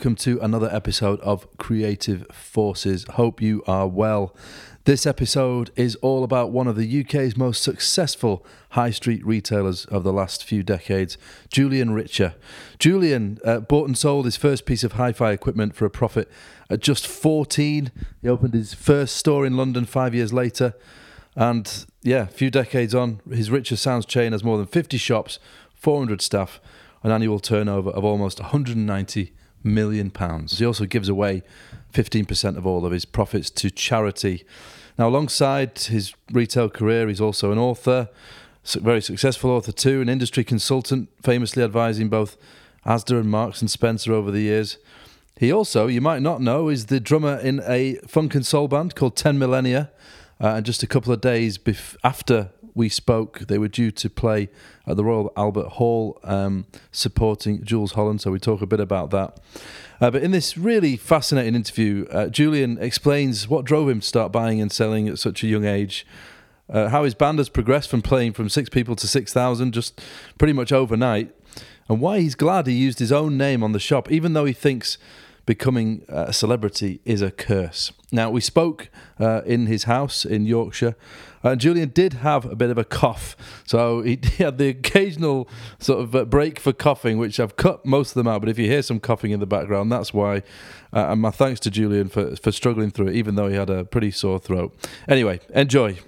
Welcome to another episode of Creative Forces. Hope you are well. This episode is all about one of the UK's most successful high street retailers of the last few decades, Julian Richer. Julian uh, bought and sold his first piece of hi fi equipment for a profit at just 14. He opened his first store in London five years later. And yeah, a few decades on, his Richer Sounds chain has more than 50 shops, 400 staff, an annual turnover of almost 190 million pounds. He also gives away 15% of all of his profits to charity. Now, alongside his retail career, he's also an author, very successful author too, an industry consultant, famously advising both Asda and Marks and Spencer over the years. He also, you might not know, is the drummer in a funk and soul band called Ten Millennia. Uh, and just a couple of days bef- after we spoke, they were due to play at the Royal Albert Hall um, supporting Jools Holland. So we talk a bit about that. Uh, but in this really fascinating interview, uh, Julian explains what drove him to start buying and selling at such a young age. Uh, how his band has progressed from playing from six people to 6,000 just pretty much overnight, and why he's glad he used his own name on the shop, even though he thinks becoming a celebrity is a curse. Now, we spoke uh, in his house in Yorkshire, and Julian did have a bit of a cough. So he, he had the occasional sort of uh, break for coughing, which I've cut most of them out. But if you hear some coughing in the background, that's why. Uh, and my thanks to Julian for, for struggling through it, even though he had a pretty sore throat. Anyway, enjoy.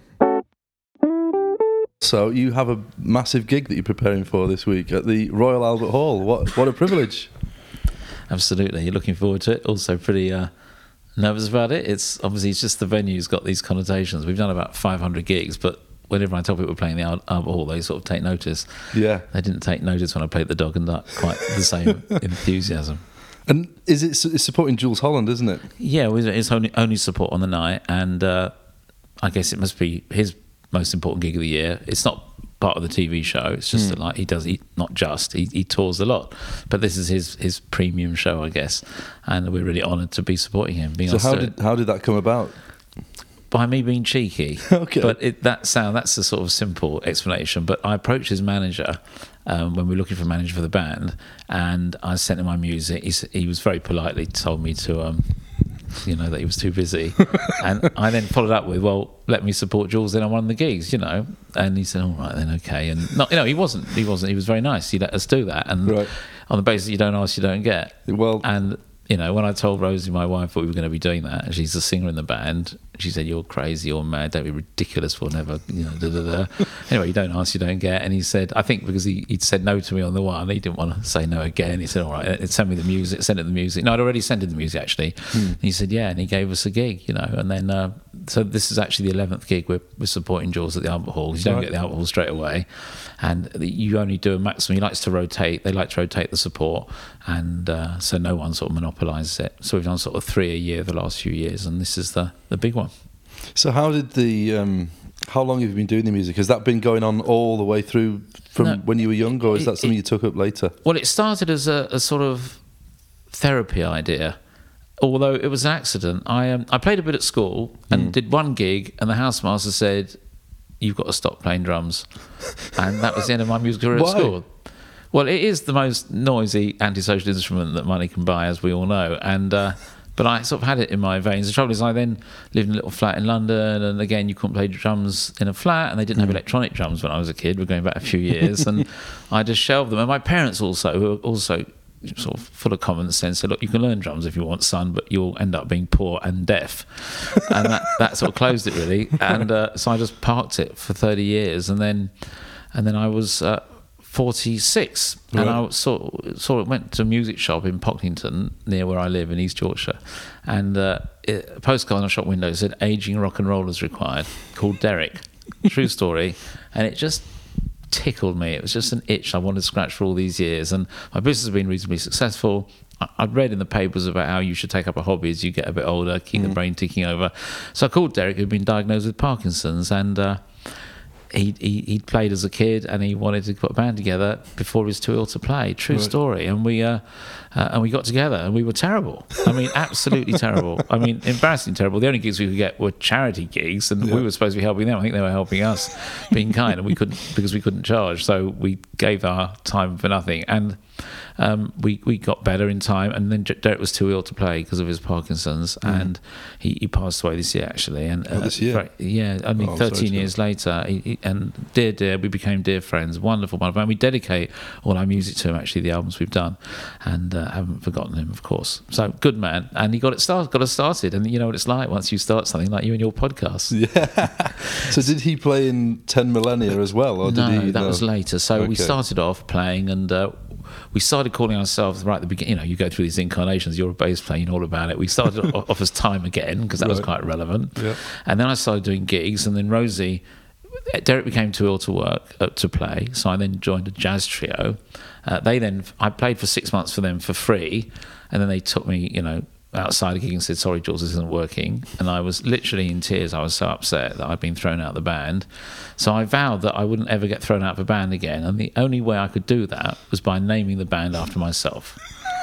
So you have a massive gig that you're preparing for this week at the Royal Albert Hall. What what a privilege! absolutely. You're looking forward to it. Also, pretty uh, nervous about it. It's obviously it's just the venue's got these connotations. We've done about 500 gigs, but whenever I tell people we're playing the Albert Hall, they sort of take notice. Yeah, they didn't take notice when I played the Dog and Duck. Quite the same enthusiasm. And is it it's supporting Jools Holland, isn't it? Yeah, it's only only support on the night, and uh, I guess it must be his most important gig of the year. It's not part of the TV show. It's just mm. that like he does, he not just he, he tours a lot, but this is his his premium show, I guess, and we're really honoured to be supporting him. so how did how did that come about? By me being cheeky. okay. But it, that sound that's a sort of simple explanation. But I approached his manager um, when we were looking for a manager for the band, and I sent him my music. He, he was very politely told me to um, you know, that he was too busy. and I then followed up with, well, let me support Jools then on one of the gigs, you know. And he said, all right, then, okay. And not, you know, he wasn't, he wasn't, he was very nice. He let us do that. And right. on the basis you don't ask, you don't get. Well, and you know, when I told Rosie, my wife, that we were going to be doing that, and she's a singer in the band, she said, "You're crazy, you're mad, don't be ridiculous, we'll never, you know." Da, da, da. anyway, you don't ask, you don't get. And he said, I think because he he'd said no to me on the one, he didn't want to say no again. He said, "All right, send me the music, send it the music." No, I'd already sent him the music actually. Hmm. he said, "Yeah," and he gave us a gig, you know. And then, uh, so this is actually the eleventh gig we're, we're supporting Jools at the Albert Hall. You don't right. get the Albert Hall straight away, and you only do a maximum. He likes to rotate. They like to rotate the support, and uh, so no one sort of monopolises it. So we've done sort of three a year the last few years, and this is the the big one. So how did the um, how long have you been doing the music? Has that been going on all the way through from no, when you were young, or is it, that something it, you took up later? Well, it started as a, a, sort of therapy idea. Although it was an accident, I um, I played a bit at school and mm. did one gig, and the housemaster said, "You've got to stop playing drums," and that was the end of my musical career at school. Well, it is the most noisy antisocial instrument that money can buy, as we all know, and. Uh, but I sort of had it in my veins. The trouble is, I then lived in a little flat in London, and again, you couldn't play drums in a flat, and they didn't have mm. electronic drums when I was a kid. We're going back a few years, and I just shelved them. And my parents also, who are also sort of full of common sense, said, "Look, you can learn drums if you want, son, but you'll end up being poor and deaf." and that that sort of closed it really. And uh, so I just parked it for thirty years, and then and then I was. Uh, 46 right. and I saw, saw it went to a music shop in Pocklington near where I live in East Yorkshire and uh, it, a postcard on a shop window said aging rock and roll is required called Derek true story and it just tickled me it was just an itch I wanted to scratch for all these years and my business has been reasonably successful I'd read in the papers about how you should take up a hobby as you get a bit older, keep mm. the brain ticking over. So I called Derek, who'd been diagnosed with Parkinson's, and uh, he, he he played as a kid and he wanted to put a band together before he was too ill to play. True right. story. And we uh, uh, and we got together and we were terrible. I mean, absolutely terrible. I mean, embarrassingly terrible. The only gigs we could get were charity gigs, and yeah. we were supposed to be helping them. I think they were helping us, being kind, and we couldn't because we couldn't charge. So we gave our time for nothing and um, we we got better in time, and then Derek was too ill to play because of his Parkinson's, and he, he passed away this year actually. And Mm. Oh, this year? yeah, I mean, Oh, I'm sorry to 13 years later, he, he- and dear dear, we became dear friends. Wonderful, wonderful. And we dedicate all our music to him. Actually, the albums we've done, and uh, haven't forgotten him, of course. So good man, and he got it started. Got us started, and you know what it's like once you start something like you and your podcast. Yeah. so did he play in Ten Millennia as well, or no, did he? that was later. So we started off playing, and uh, we started calling ourselves right at the beginning. You know, you go through these incarnations. You're a bass player, you know all about it. We started off as Time Again because that was quite relevant. Yeah. And then I started doing gigs, and then Rosie. Derek became too ill to work uh, to play, so I then joined a jazz trio. Uh, they then I played for six months for them for free, and then they took me, you know, outside a gig and said, "Sorry, Jules, this isn't working." And I was literally in tears. I was so upset that I'd been thrown out of the band. So I vowed that I wouldn't ever get thrown out of a band again, and the only way I could do that was by naming the band after myself.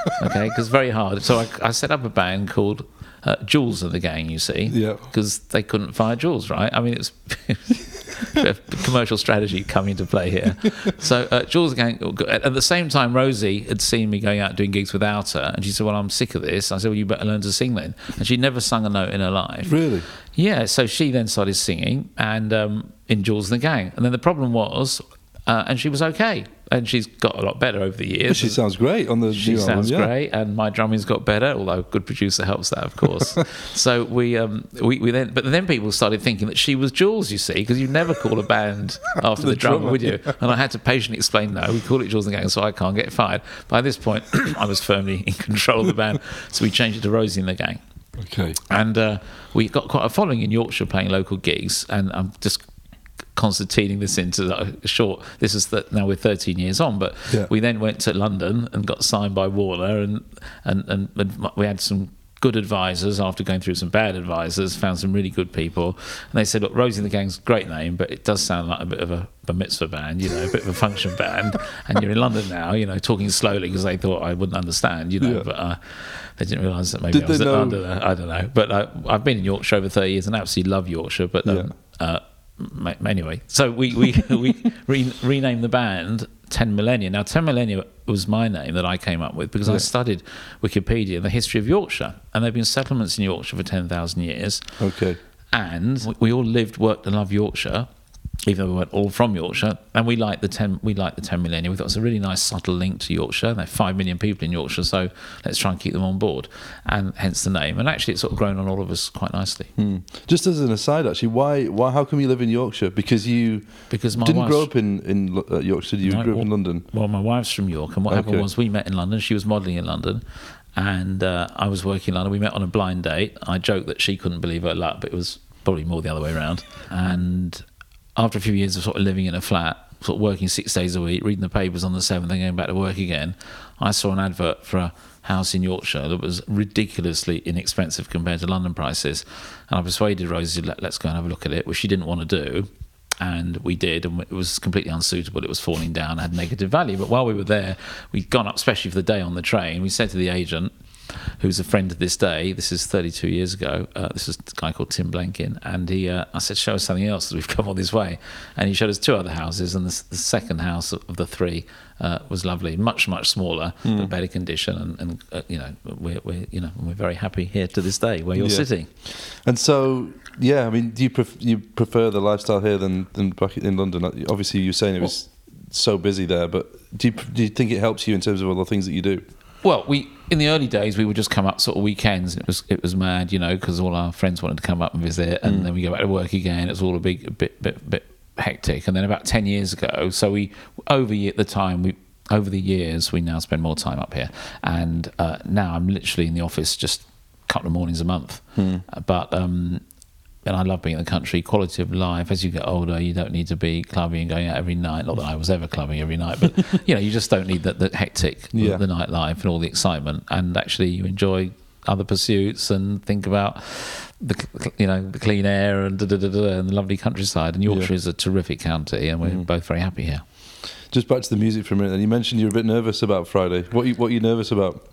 okay, because very hard. So I, I set up a band called uh, Jules and the Gang. You see, Yeah. because they couldn't fire Jules, right? I mean, it's commercial strategy coming into play here. So uh, Jules and the Gang, at the same time, Rosie had seen me going out doing gigs without her, and she said, "Well, I'm sick of this." I said, "Well, you better learn to sing then." And she'd never sung a note in her life. Really? Yeah, so she then started singing and um, in Jules and the Gang, and then the problem was, uh, and she was okay, and she's got a lot better over the years. She sounds great on the She sounds album. yeah. great, and my drumming's got better. Although a good producer helps that, of course. so we, um, we, we then, but then people started thinking that she was Jules. You see, because you never call a band after the, The drummer, drummer, would you? And I had to patiently explain, no, we call it Jules and the Gang, so I can't get fired. By this point, I was firmly in control of the band, so we changed it to Rosie and the Gang Okay. and uh, we got quite a following in Yorkshire playing local gigs. And I'm just concertining this into a short. This is that now we're 13 years on, but Yeah. we then went to London and got signed by Warner, and and and, and we had some. Good advisors after going through some bad advisors, found some really good people, and they said, "Look, Rosie and the Gang's a great name, but it does sound like a bit of a, a mitzvah band, you know, a bit of a function band, and you're in London now, you know, talking slowly because they thought I wouldn't understand, you know, Yeah. but uh, they didn't realise that maybe Did I was know- under there. I don't know, but uh, I've been in Yorkshire over thirty years and absolutely love Yorkshire. But um, uh, ma- anyway, so we we we re- renamed the band Ten Millennia. Now, Ten Millennia was my name that I came up with because I studied Wikipedia and the history of Yorkshire, and there've been settlements in Yorkshire for ten thousand years, Okay. and we- we all lived, worked, and loved Yorkshire. Even though we weren't all from Yorkshire, and we like the ten, we like the ten millennia. We thought it was a really nice subtle link to Yorkshire. There are five million people in Yorkshire, so let's try and keep them on board, and hence the name. And actually, it's sort of grown on all of us quite nicely Hmm. Just as an aside, actually, why why how come you live in Yorkshire? Because you because my didn't grow up in in uh, Yorkshire. You No, grew up well- in London. Well, my wife's from York, and what happened Okay. was we met in London. She was modelling in London, and uh, I was working in London. We met on a blind date. I joked that she couldn't believe her luck, but it was probably more the other way around. And after a few years of sort of living in a flat, sort of working six days a week, reading the papers on the seventh, and going back to work again, I saw an advert for a house in Yorkshire that was ridiculously inexpensive compared to London prices. And I persuaded Rosie, Let, let's go and have a look at it, which she didn't want to do and we did, and it was completely unsuitable. It was falling down, had negative value. But while we were there, we'd gone up, especially for the day on the train. We said to the agent, who's a friend to this day, this is 32 years ago. Uh, this is a guy called Tim Blankin, and he, uh, I said, show us something else as we've come all this way. And he showed us two other houses, and the, the second house of the three uh, was lovely, much much smaller, but better condition, and, and uh, you know we're, we're you know we're very happy here to this day where you're Yeah. sitting. And so, yeah, I mean, do you pref- you prefer the lifestyle here than than back in London? Obviously, you're saying it was so busy there, but do you do you think it helps you in terms of all the things that you do? Well, we in the early days we would just come up sort of weekends. And it was it was mad, you know, because all our friends wanted to come up and visit, and then we go back to work again. It was all a big a bit bit bit hectic. And then about ten years ago, so we over ye- the time we over the years we now spend more time up here, and uh, now I'm literally in the office just a couple of mornings a month. Uh, But um, and I love being in the country. Quality of life. As you get older, you don't need to be clubbing and going out every night. Not that I was ever clubbing every night, but you know, you just don't need the, the hectic, Yeah. the nightlife and all the excitement. And actually, you enjoy other pursuits and think about the you know the clean air and da, da, da, da, and the lovely countryside. And Yorkshire Yeah. is a terrific county, and we're mm-hmm. both very happy here. Just back to the music for a minute. And you mentioned you're a bit nervous about Friday. What you, what are you nervous about?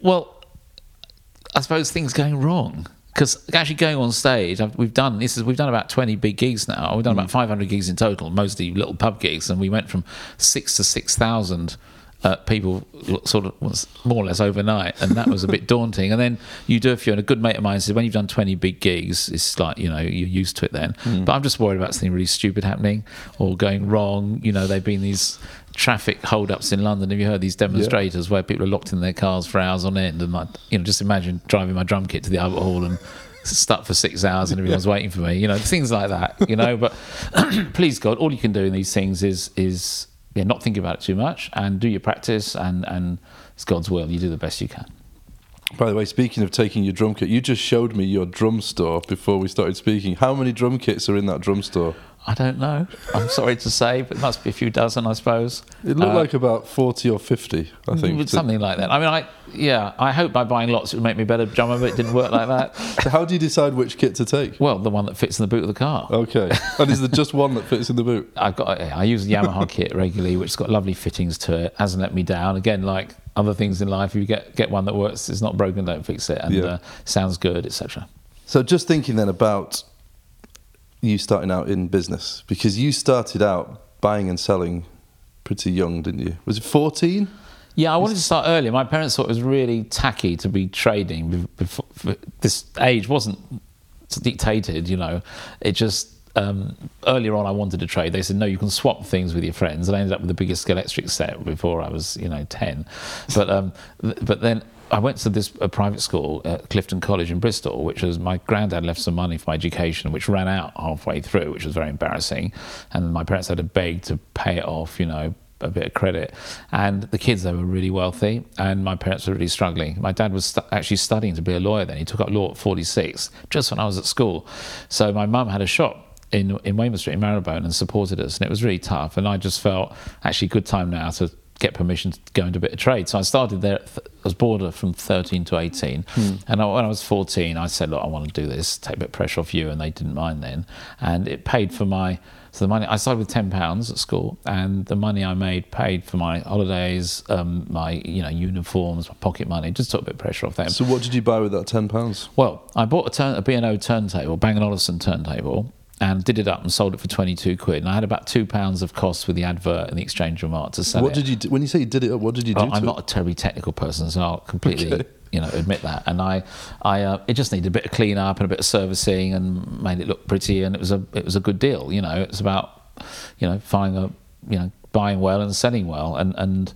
Well, I suppose things going wrong because actually going on stage, I've, we've done this is we've done about twenty big gigs now. We've done about five hundred gigs in total, mostly little pub gigs, and we went from six to six thousand. Uh, people sort of was more or less overnight, and that was a bit daunting. And then you do a few, and a good mate of mine said, when you've done 20 big gigs, it's like, you know, you're used to it then. But I'm just worried about something really stupid happening or going wrong. You know, there have been these traffic hold-ups in London. Have you heard these demonstrators where people are locked in their cars for hours on end? And like, you know, just imagine driving my drum kit to the Albert Hall and stuck for six hours and everyone's waiting for me. You know, things like that. You know, but please God, all you can do in these things is is yeah, not think about it too much and do your practice and and it's God's will. You do the best you can. By the way, speaking of taking your drum kit, you just showed me your drum store before we started speaking. How many drum kits are in that drum store? I don't know. I'm sorry to say, but it must be a few dozen, I suppose. It looked Uh, like about 40 or 50, I think. something like that. I mean, I yeah, I hope by buying lots it would make me a better drummer, but it didn't work like that. So how do you decide which kit to take? Well, the one that fits in the boot of the car. Okay. And is there just one that fits in the boot? I've got I use a Yamaha kit regularly, which has got lovely fittings to it. Hasn't let me down. Again, like other things in life, if you get get one that works, it's not broken, don't fix it, and Yeah. uh, sounds good, etc. So just thinking then about you starting out in business, because you started out buying and selling pretty young, didn't you? Was it 14? Yeah, I wanted to start earlier. My parents thought it was really tacky to be trading before this age wasn't dictated. You know, it just um, earlier on I wanted to trade. They said no, you can swap things with your friends, and I ended up with the biggest electric set before I was you know ten. But um, but then. I went to this a private school at Clifton College in Bristol, which was my granddad left some money for my education, which ran out halfway through, which was very embarrassing. And my parents had to beg to pay it off, you know, a bit of credit. And the kids, they were really wealthy, and my parents were really struggling. My dad was actually studying to be a lawyer then. He took up law at 46, just when I was at school. So my mum had a shop in, in Weymouth Street in Marylebone and supported us, and it was really tough. And I just felt actually good time now to get permission to go into a bit of trade. So I started there th- as boarder from 13 to 18. And I, when I was 14, I said, look, I want to do this, take a bit of pressure off you. And they didn't mind then. And it paid for my, so the money, I started with £10 at school. And the money I made paid for my holidays, um, my, you know, uniforms, my pocket money, just took a bit of pressure off them. So what did you buy with that £10? Well, I bought a, turn, a B&O turntable, Bang & Olufsen turntable, and did it up and sold it for 22 quid. And I had about two pounds of costs with the advert and the exchange remark to sell What it. did you do? When you say you did it up, what did you do Well, to I'm it? not a terribly technical person, so I'll completely, Okay. you know, admit that. And I, I, uh, it just needed a bit of clean up and a bit of servicing and made it look pretty. And it was a, it was a good deal. You know, it's about, you know, finding a, you know, buying well and selling well, and and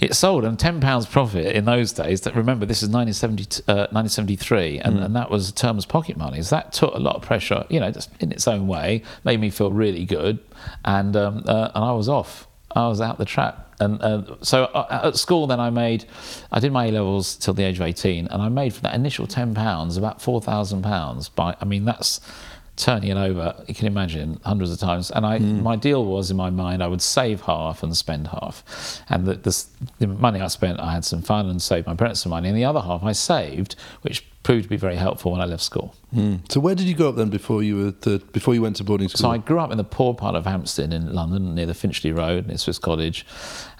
it sold and ten pounds profit in those days. That remember, this is 1970, uh, 1973, and, and that was terms pocket money. So that took a lot of pressure, you know, just in its own way, made me feel really good, and um, uh, and I was off. I was out the trap. And uh, so uh, at school, then I made, I did my A levels till the age of 18, and I made from that initial £10 about £4,000. By, I mean, that's turning it over, you can imagine, hundreds of times. And I, hmm. my deal was in my mind, I would save half and spend half. And the, the, the money I spent, I had some fun and saved my parents some money. And the other half I saved, which proved to be very helpful when I left school. Hmm. So where did you grow up then before you were the, before you went to boarding school? So I grew up in the poor part of Hampstead in London, near the Finchley Road, near Swiss Cottage,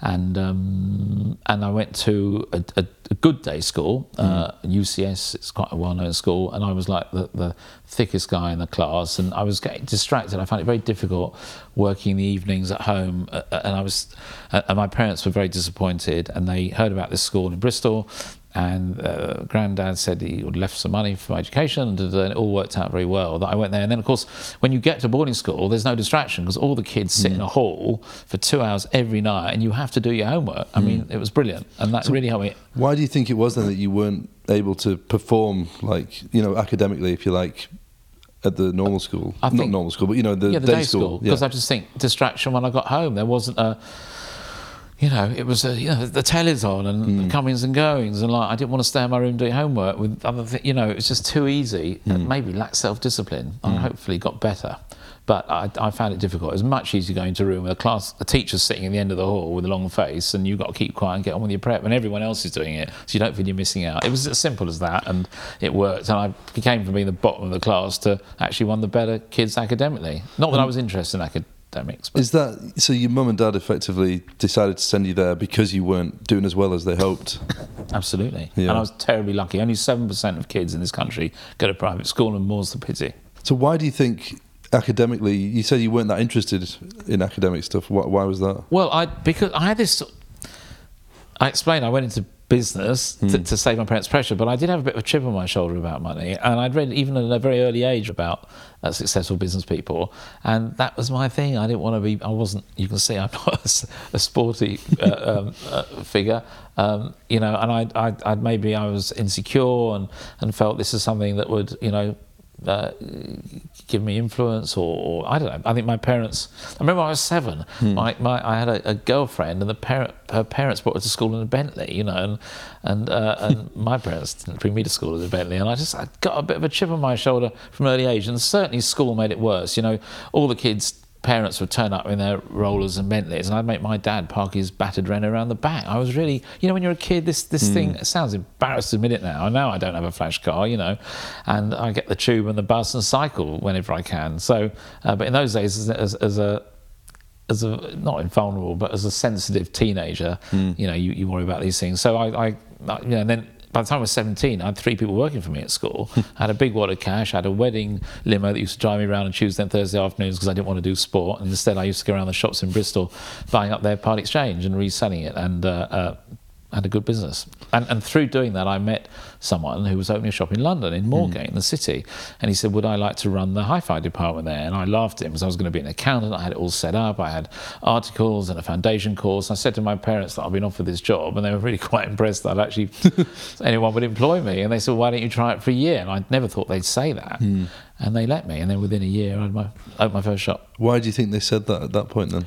and um, and I went to a, a, a good day school, uh, UCS. It's quite a well-known school, and I was like the, the thickest guy in the class, and I was getting distracted. I found it very difficult working the evenings at home, uh, and I was, uh, and my parents were very disappointed, and they heard about this school in Bristol. And uh, granddad said he would left some money for my education, and it all worked out very well. That I went there, and then of course, when you get to boarding school, there's no distraction because all the kids sit in a hall for two hours every night, and you have to do your homework. I mean, it was brilliant, and that really helped me. Why do you think it was then that you weren't able to perform like you know academically, if you like, at the normal school? I Not think- normal school, but you know the, yeah, the day, day school because yeah. I just think distraction when I got home. There wasn't a, you know, it was a, you know the telly's on and Hmm. the comings and goings, and like I didn't want to stay in my room doing homework with other, th- you know, it was just too easy. Hmm. And maybe lacked self discipline. I hopefully got better. But I, I found it difficult. It was much easier going to a room with a class, a teacher sitting at the end of the hall with a long face, and you've got to keep quiet and get on with your prep, and everyone else is doing it, so you don't feel you're missing out. It was as simple as that, and it worked. And I became from being the bottom of the class to actually one of the better kids academically. Not that I was interested in acad- academics. But Is that so? Your mum and dad effectively decided to send you there because you weren't doing as well as they hoped. absolutely. Yeah. And I was terribly lucky. Only 7% of kids in this country go to private school, and more's the pity. So why do you think academically? You said you weren't that interested in academic stuff. Why, why was that? Well, I because I had this. I explained I went into business to, to save my parents' pressure, but I did have a bit of a chip on my shoulder about money, and I'd read even at a very early age about uh, successful business people, and that was my thing. I didn't want to be. I wasn't. You can see I'm not a, sporty uh, um, uh, figure, um, you know, and I, I, I maybe I was insecure and and felt this is something that would, you know. Uh, give me influence, or, or I don't know. I think my parents. I remember I was seven. My, my I had a, a girlfriend, and the parent her parents brought her to school in a Bentley, you know, and and uh, and my parents didn't bring me to school in a Bentley, and I just I got a bit of a chip on my shoulder from early age, and certainly school made it worse. You know, all the kids. Parents would turn up in their rollers and Bentleys, and I'd make my dad park his battered Renault around the back. I was really, you know, when you're a kid, this this thing it sounds embarrassed to admit it now. Now I don't have a flash car, you know, and I get the tube and the bus and cycle whenever I can. So, uh, but in those days, as, as, as a as a not invulnerable, but as a sensitive teenager, you know, you, you worry about these things. So I, I, I you know, and then by the time I was 17, I had three people working for me at school. I had a big wad of cash. I had a wedding limo that used to drive me around on Tuesday and Thursday afternoons because I didn't want to do sport. And instead, I used to go around the shops in Bristol, buying up their part exchange and reselling it, and uh, uh, had a good business. And, and through doing that, I met someone who was opening a shop in London, in Moorgate, hmm. in the city. And he said, Would I like to run the hi fi department there? And I laughed at him because I was going to be an accountant. I had it all set up. I had articles and a foundation course. I said to my parents that I've been offered this job, and they were really quite impressed that I'd actually anyone would employ me. And they said, Why don't you try it for a year? And I never thought they'd say that. Hmm. And they let me. And then within a year, I had my, opened my first shop. Why do you think they said that at that point then?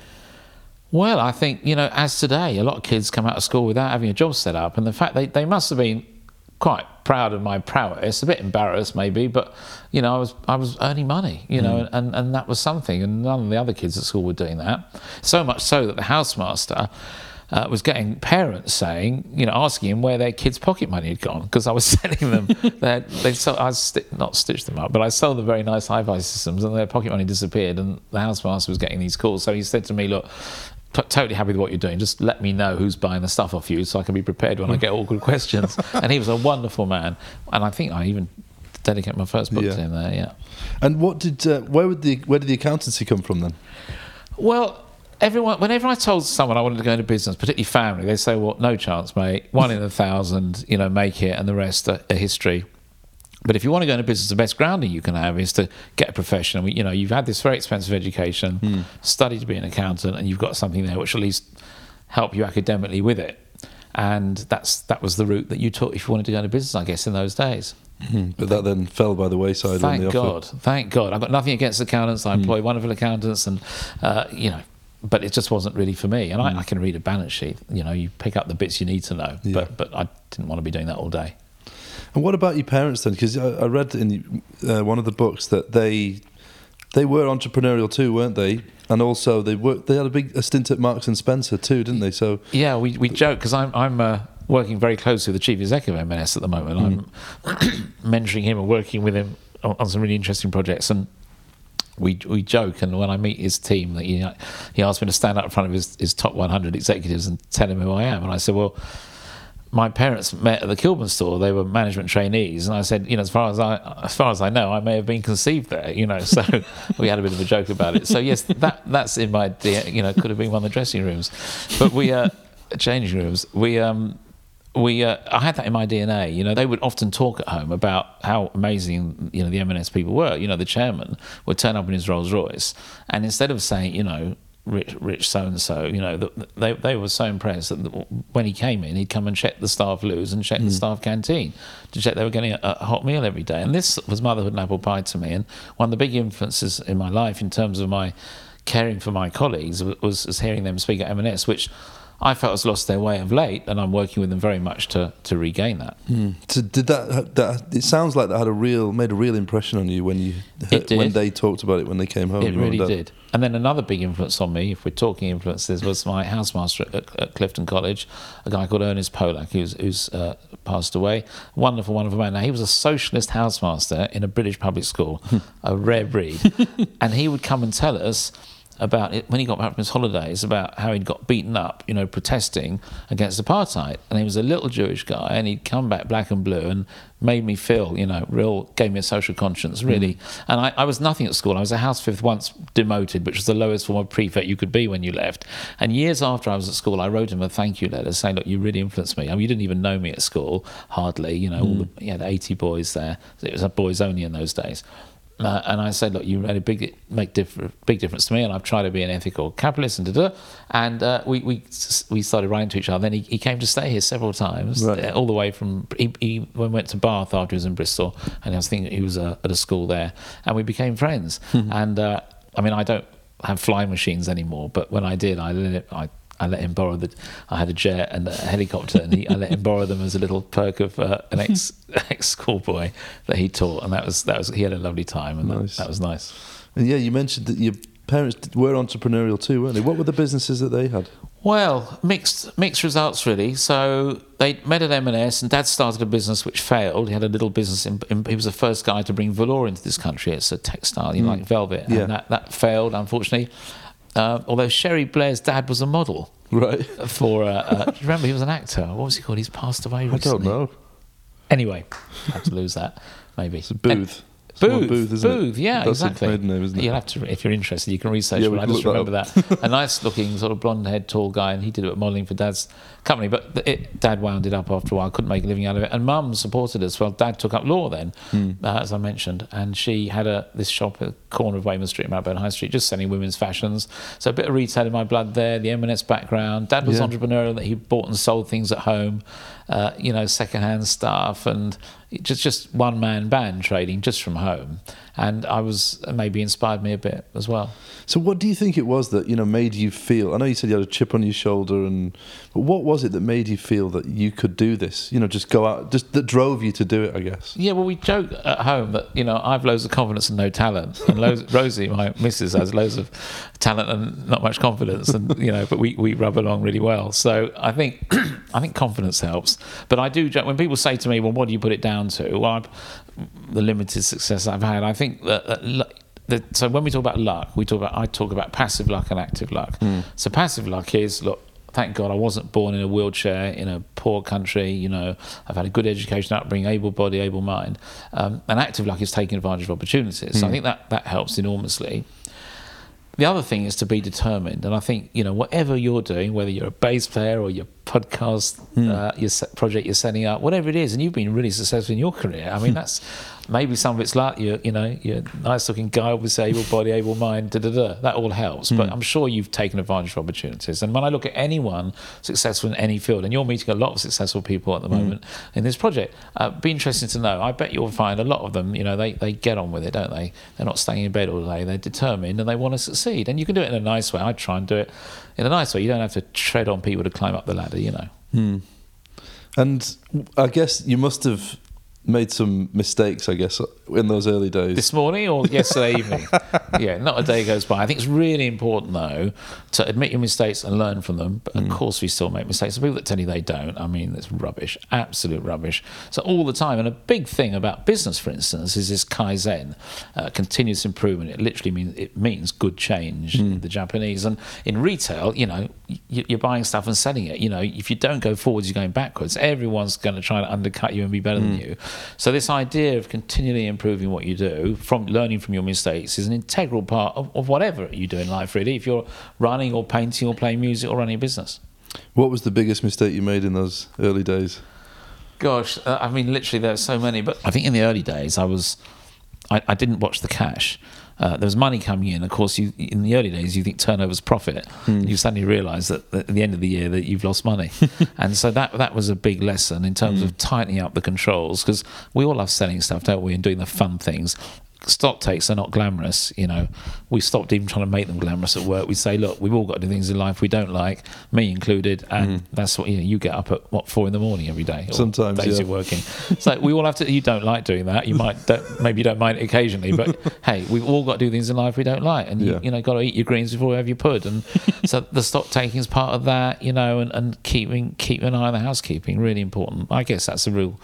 Well, I think, you know, as today, a lot of kids come out of school without having a job set up. And the fact they, they must have been quite proud of my prowess, a bit embarrassed maybe, but, you know, I was I was earning money, you know, and, and that was something. And none of the other kids at school were doing that. So much so that the housemaster uh, was getting parents saying, you know, asking him where their kids' pocket money had gone because I was selling them. their, they sold, I sti- not stitched them up, but I sold them very nice hi-fi systems, and their pocket money disappeared. And the housemaster was getting these calls, so he said to me, "Look, t- totally happy with what you're doing. Just let me know who's buying the stuff off you, so I can be prepared when I get awkward questions." And he was a wonderful man, and I think I even dedicated my first book Yeah. to him there. Yeah. And what did uh, where would the where did the accountancy come from then? Well, everyone, whenever I told someone I wanted to go into business, particularly family, they say, "Well, no chance, mate. One in a thousand, you know, make it, and the rest are, are history." But if you want to go into business, the best grounding you can have is to get a profession. You know, you've had this very expensive education, study to be an accountant, and you've got something there which at least help you academically with it. And that's that was the route that you took if you wanted to go into business, I guess, in those days. But that then fell by the wayside Thank the God, thank God. I've got nothing against accountants. Hmm. I employ wonderful accountants, and uh, you know, but it just wasn't really for me. And I, I can read a balance sheet. You know, you pick up the bits you need to know. Hmm. Yeah. But but I didn't want to be doing that all day. And what about your parents then? Because I, I read in uh, one of the books that they they were entrepreneurial too, weren't they? And also they worked. They had a big a stint at Marks and Spencer too, didn't they? So Yeah, we, we joke because I'm I'm uh, working very closely with the chief executive of M&S at the moment. I'm mentoring him and working with him on, on some really interesting projects and. We, we joke, and when I meet his team, that he, he asked me to stand up in front of his, his top 100 executives and tell him who I am. And I said, Well, my parents met at the Kilburn store. They were management trainees, and I said, you know, as far as I as far as I know, I may have been conceived there. You know, so we had a bit of a joke about it. So yes, that that's in my you know could have been one of the dressing rooms, but we uh changing rooms. We um we uh, I had that in my DNA. You know, they would often talk at home about how amazing you know the M&S people were. You know, the chairman would turn up in his Rolls Royce, and instead of saying, you know. Rich, rich so and so, you know, th- they they were so impressed that when he came in, he'd come and check the staff loos and check the hmm. staff canteen to check they were getting a, a hot meal every day. And this was motherhood and apple pie to me. And one of the big influences in my life in terms of my caring for my colleagues was, was hearing them speak at M&S, which I felt has lost their way of late, and I'm working with them very much to to regain that. So did that, that? It sounds like that had a real made a real impression on you when you did. when they talked about it when they came home. It really and did. And then another big influence on me, if we're talking influences, was my housemaster at, at Clifton College, a guy called Ernest Polak, who's, who's uh, passed away. Wonderful, wonderful man. Now, he was a socialist housemaster in a British public school, a rare breed. and he would come and tell us about it when he got back from his holidays about how he'd got beaten up, you know, protesting against apartheid. And he was a little Jewish guy, and he'd come back black and blue and made me feel, you know, real, gave me a social conscience, really. Mm. And I, I, was nothing at school. I was a house fifth once demoted, which was the lowest form of prefect you could be when you left. And years after I was at school, I wrote him a thank you letter saying, look, you really influenced me. I mean, you didn't even know me at school, hardly, you know, mm. all the, you had 80 boys there. It was a boys only in those days. Uh, and I said, look, you made a big make diff- big difference to me, and I've tried to be an ethical capitalist and da da. And uh, we we we started writing to each other. Then he, he came to stay here several times, right. uh, all the way from he, he went to Bath after he was in Bristol, and I was thinking he was uh, at a school there, and we became friends. Mm-hmm. And uh, I mean, I don't have flying machines anymore, but when I did, I I I let him borrow the. I had a jet and a helicopter, and he, I let him borrow them as a little perk of uh, an ex ex schoolboy that he taught, and that was that was he had a lovely time, and nice. that, that was nice. And yeah, you mentioned that your parents were entrepreneurial too, weren't they? What were the businesses that they had? Well, mixed mixed results really. So they met at M&S, and Dad started a business which failed. He had a little business. In, in, he was the first guy to bring velour into this country. It's a textile, you know, mm. like velvet, yeah. and that that failed unfortunately. Uh, although Cherie Blair's dad was a model. Right. For, uh, uh, remember, he was an actor. What was he called? He's passed away recently. I don't know. Anyway, had to lose that, maybe. It's a booth. Booth, Booth, isn't Booth, yeah, That's exactly. Name, isn't it? You'll have to, if you're interested, you can research. Yeah, but I just remember that, that. a nice-looking, sort of blonde-haired, tall guy, and he did it at modelling for Dad's company. But it, Dad wound it up after a while. Couldn't make a living out of it, and Mum supported us. Well, Dad took up law then, mm. uh, as I mentioned, and she had a this shop at the corner of Weymouth Street, Marylebone High Street, just selling women's fashions. So a bit of retail in my blood there. The M&S background. Dad was yeah. entrepreneurial; that he bought and sold things at home, uh, you know, second-hand stuff, and just just one man band trading just from home and I was uh, maybe inspired me a bit as well. So, what do you think it was that you know made you feel? I know you said you had a chip on your shoulder, and but what was it that made you feel that you could do this? You know, just go out, just that drove you to do it. I guess. Yeah, well, we joke at home that you know I've loads of confidence and no talent, and Rosie, my missus, has loads of talent and not much confidence, and you know, but we, we rub along really well. So I think I think confidence helps. But I do when people say to me, "Well, what do you put it down to?" Well, I've, the limited success I've had, I think that, that, that, so when we talk about luck, we talk about I talk about passive luck and active luck. Mm. So passive luck is look. Thank God I wasn't born in a wheelchair in a poor country. You know, I've had a good education, upbringing, able body, able mind. Um, and active luck is taking advantage of opportunities. Mm. So I hmm. think that that helps enormously. The other thing is to be determined, and I think you know whatever you're doing, whether you're a bass player or you're podcast, mm. uh, your project you're setting up, whatever it is, and you've been really successful in your career. I mean, that's maybe some of it's like you you know you're a nice looking guy with able body, able mind, da da da. That all helps, mm. but hmm. I'm sure you've taken advantage of opportunities. And when I look at anyone successful in any field, and you're meeting a lot of successful people at the mm. moment in this project, uh, be interesting to know. I bet you'll find a lot of them. You know, they they get on with it, don't they? They're not staying in bed all day. They're determined and they want to succeed. And you can do it in a nice way. I try and do it in a nice way. You don't have to tread on people to climb up the ladder, you know. Hmm. And I guess you must have made some mistakes, I guess, in those early days. This morning or yesterday evening? yeah, not a day goes by. I think it's really important, though, to admit your mistakes and learn from them. But of mm. course, we still make mistakes. The people that tell you they don't, I mean, it's rubbish, absolute rubbish. So, all the time. And a big thing about business, for instance, is this Kaizen, uh, continuous improvement. It literally means it means good change mm. in the Japanese. And in retail, you know, you're buying stuff and selling it. You know, if you don't go forwards, you're going backwards. Everyone's going to try to undercut you and be better mm. than you. So this idea of continually improving what you do, from learning from your mistakes, is an integral part of, of whatever you do in life. Really, if you're running or painting or playing music or running a business. What was the biggest mistake you made in those early days? Gosh, uh, I mean, literally, there's so many. But I think in the early days, I was, I, I didn't watch the cash uh, there was money coming in. Of course, you in the early days you think turnover's profit. Mm. You suddenly realise that at the end of the year that you've lost money, and so that that was a big lesson in terms mm. of tightening up the controls because we all love selling stuff, don't we, and doing the fun things stock takes are not glamorous. You know, we stopped even trying to make them glamorous at work. We say, look, we've all got to do things in life we don't like, me included, and mm. that's what you know. You get up at what four in the morning every day. Sometimes days yeah. you're working. So we all have to. You don't like doing that. You might don't, maybe you don't mind it occasionally, but hey, we've all got to do things in life we don't like, and you, yeah. you know, got to eat your greens before you have your pud. And so the stock taking is part of that. You know, and, and keeping keeping an eye on the housekeeping really important. I guess that's a real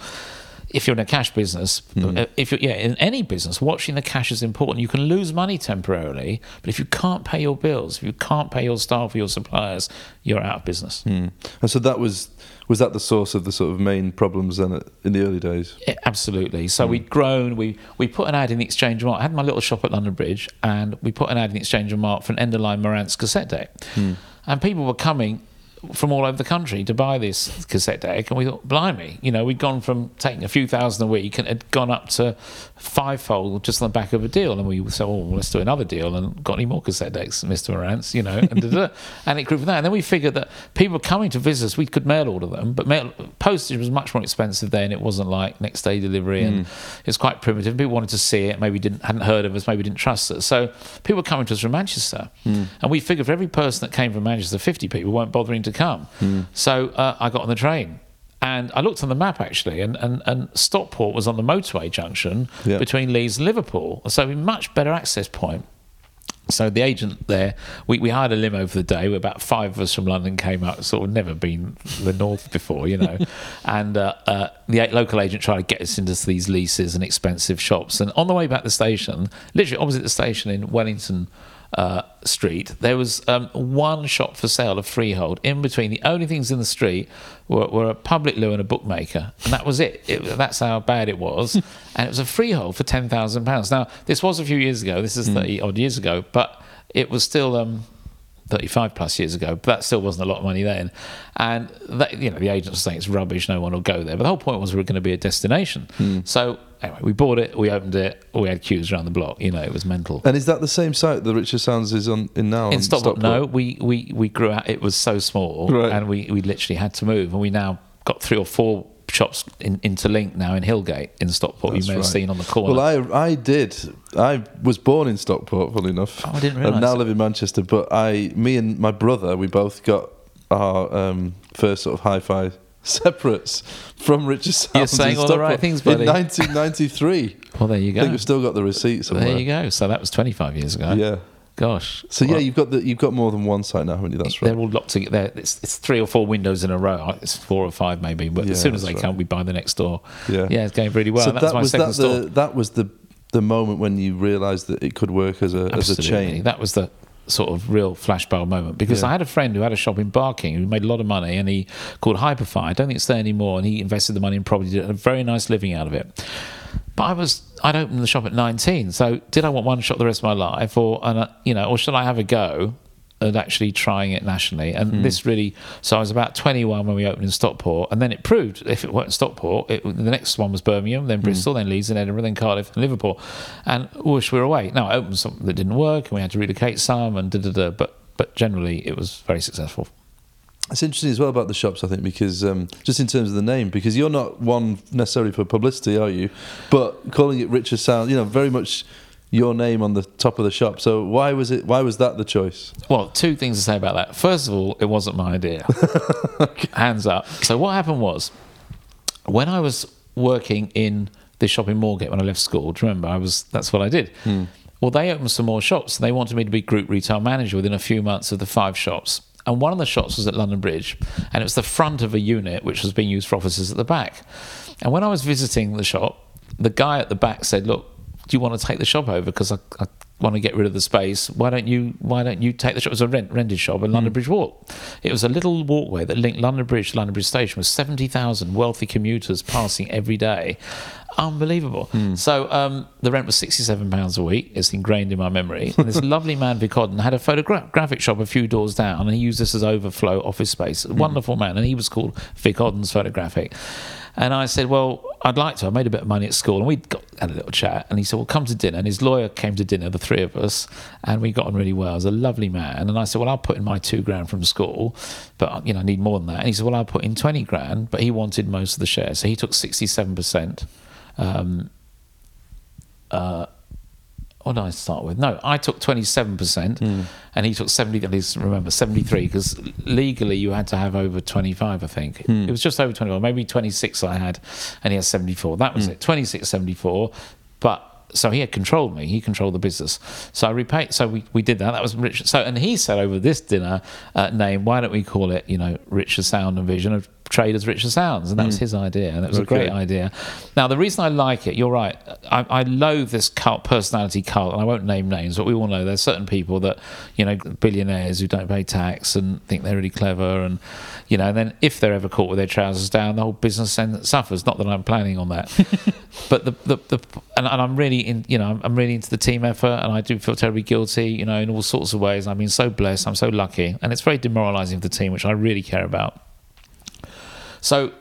if you're in a cash business, hmm. uh, if you're yeah in any business, watching the cash is important. You can lose money temporarily, but if you can't pay your bills, if you can't pay your staff or your suppliers, you're out of business. Hmm. And so that was was that the source of the sort of main problems then in the early days? Yeah, absolutely. So hmm. we'd grown. We we put an ad in the Exchange Mart. I had my little shop at London Bridge, and we put an ad in the Exchange Mart for an end of line Marantz cassette deck, and people were coming from all over the country to buy this cassette deck, and we thought, blimey, you know, we'd gone from taking a few thousand a week and had gone up to fivefold just on the back of a deal, and we said, oh, well, let's do another deal, and got any more cassette decks, Mr. Marantz, you know, and, da-da-da. and it grew from that. And then we figured that people were coming to visit us, we could mail order them, but mail, postage was much more expensive then. It wasn't like next day delivery, and mm. it was quite primitive. People wanted to see it, maybe didn't hadn't heard of us, maybe didn't trust us. So people were coming to us from Manchester, mm. and we figured for every person that came from Manchester, 50 people weren't bothering to come. So uh, I got on the train. And I looked on the map actually, and, and, and Stockport was on the motorway junction Yeah. between Leeds and Liverpool. So a much better access point. So the agent there, we, we hired a limo for the day. Where about five of us from London came up, sort of never been the north before, you know. and uh, uh, the local agent tried to get us into these leases and expensive shops. And on the way back to the station, literally opposite the station in Wellington uh, Street, there was um, one shop for sale of freehold. In between, the only things in the street were, were a public loo and a bookmaker, and that was it. it that's how bad it was. and it was a freehold for ten thousand pounds. Now, this was a few years ago. This is thirty odd years ago, but it was still. Um, 35 plus years ago, but that still wasn't a lot of money then. And that, you know, the agents were saying it's rubbish, no one will go there. But the whole point was we are going to be a destination. So anyway, we bought it, we opened it, we had queues around the block. You know, it was mental. And is that the same site that Richer Sounds is on in now? In Stockport, no, we, we, we grew out. It was so small, Right. and we, we literally had to move. And we now got three or four shops in, interlinked now in Hillgate in Stockport. That's you may right. have seen on the corner. Well, I I did. I was born in Stockport, funny enough. Oh, I didn't realise now that. live in Manchester. But I, me and my brother, we both got our um, first sort of hi-fi separates from Richer Sounds. You're saying all the right things, buddy. In 1993. well, there you go. I think we've still got the receipt somewhere. There you go. So that was 25 years ago. Yeah. Gosh. So yeah, you've got the you've got more than one site now, haven't you? That's right. They're all locked together. It's, it's three or four windows in a row. It's four or five maybe. But Yeah, as soon as they right. come, we buy the next door. Yeah. Yeah, it's going really well. so that, was my was second that store. the that was the the moment when you realised that it could work as a as a chain. That was the sort of real flashbulb moment because Yeah. I had a friend who had a shop in Barking who made a lot of money and he called Hyperfi. I don't think it's there anymore. And he invested the money in property, did a very nice living out of it. But I was I'd opened the shop at 19. So did I want one shop the rest of my life, or and you know, or should I have a go? At actually trying it nationally, and this really. So I was about 21 when we opened in Stockport, and then it proved if it weren't Stockport, it, the next one was Birmingham, then Bristol, then Leeds, and Edinburgh, then Cardiff, and Liverpool, and whoosh, we we're away. Now I opened something that didn't work, and we had to relocate some, and da da da. But but generally, it was very successful. It's interesting as well about the shops, I think, because um, just in terms of the name, because you're not one necessarily for publicity, are you? But calling it Richer Sound, you know, very much your name on the top of the shop. So why was it? Why was that the choice? Well, two things to say about that. First of all, it wasn't my idea. Hands up. So what happened was, when I was working in the shop in Moorgate when I left school, do you remember? I was that's what I did. Hmm. Well, they opened some more shops. and They wanted me to be group retail manager within a few months of the five shops. And one of the shops was at London Bridge, and it was the front of a unit which was being used for offices at the back. And when I was visiting the shop, the guy at the back said, "Look, do you want to take the shop over? Because I, I want to get rid of the space. Why don't you? Why don't you take the shop? It was a rent, rented shop in London hmm. Bridge Walk. It was a little walkway that linked London Bridge to London Bridge Station with seventy thousand wealthy commuters passing every day. Unbelievable. Hmm. So um, the rent was sixty-seven pounds a week. It's ingrained in my memory. And this lovely man, Vic Odden, had a photographic shop a few doors down, and he used this as overflow office space. A Wonderful man, and he was called Vic Odden's Photographic. And I said, Well, I'd like to. I made a bit of money at school. And we got had a little chat. And he said, Well, come to dinner. And his lawyer came to dinner, the three of us. And we got on really well. He was a lovely man. And I said, Well, I'll put in my two grand from school. But, you know, I need more than that. And he said, Well, I'll put in 20 grand. But he wanted most of the shares. So he took 67%. Um, uh, what did I start with? No, I took 27% hmm. and he took 70, at least remember, 73, because legally you had to have over 25, I think. Hmm. It was just over 25, maybe 26 I had, and he had 74. That was hmm. it, 26, 74. But so he had controlled me. He controlled the business. So I repaid. So we, we did that. That was Richer. So and he said over this dinner uh, name, why don't we call it, you know, Richer Sound and Vision? A trade as Richer Sounds, and that was hmm. his idea, and it was a great idea. Now, the reason I like it, you're right. I, I loathe this cult personality cult, and I won't name names, but we all know there's certain people that you know billionaires who don't pay tax and think they're really clever, and you know, and then if they're ever caught with their trousers down, the whole business then suffers. Not that I'm planning on that, but the the, the and, and I'm really in, you know, I'm, I'm really into the team effort, and I do feel terribly guilty, you know, in all sorts of ways. I've been so blessed, I'm so lucky, and it's very demoralising for the team, which I really care about. So,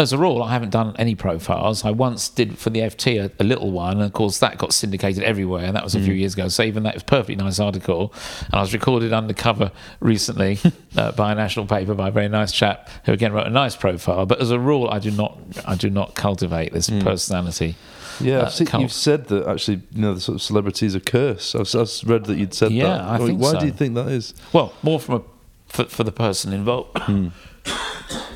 as a rule, I haven't done any profiles. I once did for the FT a, a little one, and of course that got syndicated everywhere, and that was a few years ago. So even that was a perfectly nice article, and I was recorded undercover recently uh, by a national paper by a very nice chap who again wrote a nice profile. But as a rule, I do not, I do not cultivate this personality. Yeah, uh, I've seen, you've said that actually, you know, the sort of celebrities a curse. I've, I've read that you'd said Yeah, that. I think Why so. do you think that is? Well, more from a for, for the person involved. that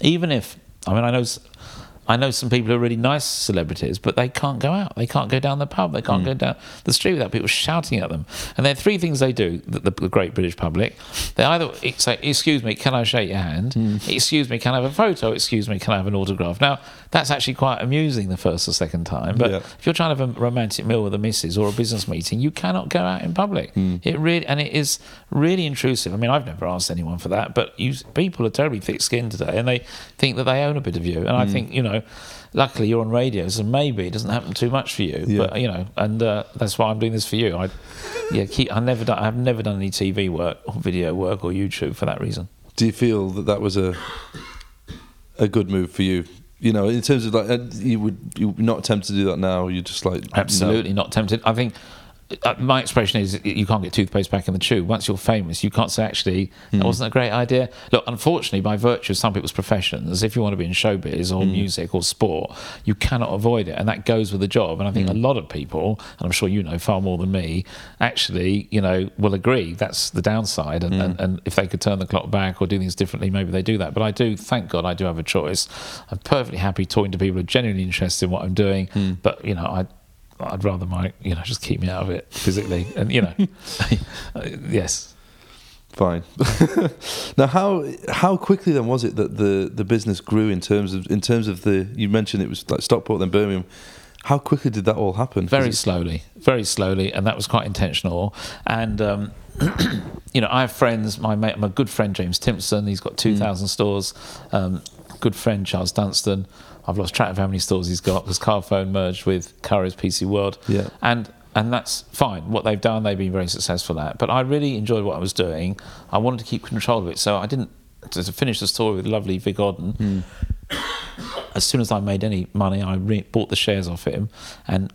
even if I mean I know I know some people who are really nice celebrities, but they can't go out. They can't go down the pub. They can't hmm. go down the street without people shouting at them. And there are three things they do. The, the, the great British public. They either say, "Excuse me, can I shake your hand?" Hmm. "Excuse me, can I have a photo?" "Excuse me, can I have an autograph?" Now that's actually quite amusing the first or second time. But Yeah. if you're trying to have a romantic meal with a missus or a business meeting, you cannot go out in public. Hmm. It really and it is really intrusive. I mean, I've never asked anyone for that, but you, people are terribly thick-skinned today, and they think that they own a bit of you. And I think you know, luckily you're on radio, so maybe it doesn't happen too much for you. Yeah. But you know, and uh, that's why I'm doing this for you. I yeah, keep. I never done. I've never done any TV work or video work or YouTube for that reason. Do you feel that that was a a good move for you? You know, in terms of like, uh, you would you not tempted to do that now? You're just like no. Absolutely not tempted. I think Uh, my expression is you can't get toothpaste back in the tube. Once you're famous, you can't say actually that hmm. wasn't a great idea. Look, unfortunately, by virtue of some people's professions, if you want to be in showbiz or hmm. music or sport, you cannot avoid it, and that goes with the job. And I think hmm. a lot of people, and I'm sure you know far more than me, actually, you know, will agree that's the downside. And, and, and if they could turn the clock back or do things differently, maybe they do that. But I do, thank God, I do have a choice. I'm perfectly happy talking to people who are genuinely interested in what I'm doing. But you know, I. I'd rather my, you know, just keep me out of it physically, and you know, yes. Fine. now, how how quickly then was it that the, the business grew in terms of in terms of the you mentioned it was like Stockport then Birmingham. How quickly did that all happen? very slowly, very slowly, and that was quite intentional. And um, you know, I have friends. My mate, my good friend James Timpson, he's got two thousand stores. Um, good friend Charles Dunstone. I've lost track of how many stores he's got because Carphone merged with Currys PC World. Yeah. and and that's fine. What they've done, they've been very successful at. But I really enjoyed what I was doing. I wanted to keep control of it, so I didn't. To finish the story with lovely Vic Odden, hmm. as soon as I made any money, I re- bought the shares off him, and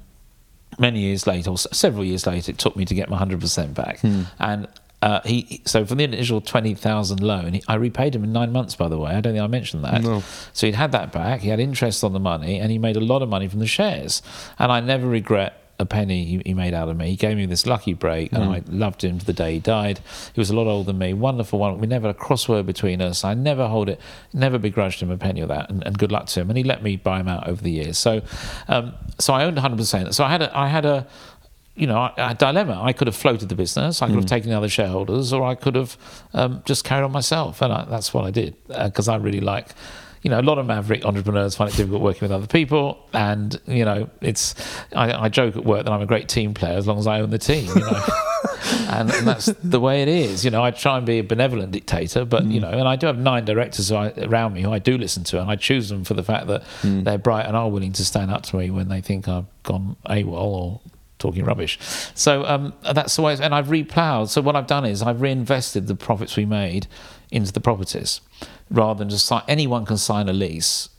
many years later, or s- several years later, it took me to get my hundred percent back. Hmm. And uh, he, so for the initial twenty thousand loan, he, I repaid him in nine months. By the way, I don't think I mentioned that. No. So he'd had that back. He had interest on the money, and he made a lot of money from the shares. And I never regret a penny he, he made out of me. He gave me this lucky break, and I loved him to the day he died. He was a lot older than me, wonderful one. We never had a crossword between us. I never hold it, never begrudged him a penny of that, and, and good luck to him. And he let me buy him out over the years. So, um, so I owned 100. percent So I had a, I had a you know, a dilemma. I could have floated the business, I could have mm. taken the other shareholders, or I could have um, just carried on myself. And I, that's what I did uh, because I really like, you know, a lot of maverick entrepreneurs find it difficult working with other people. And, you know, it's, I, I joke at work that I'm a great team player as long as I own the team, you know. and, and that's the way it is. You know, I try and be a benevolent dictator, but you mm. know, and I do have nine directors who I, around me who I do listen to, and I choose them for the fact that mm. they're bright and are willing to stand up to me when they think I've gone AWOL or talking rubbish. So um, that's the way. And I've replowed. So what I've done is I've reinvested the profits we made into the properties, rather than just sign, anyone can sign a lease.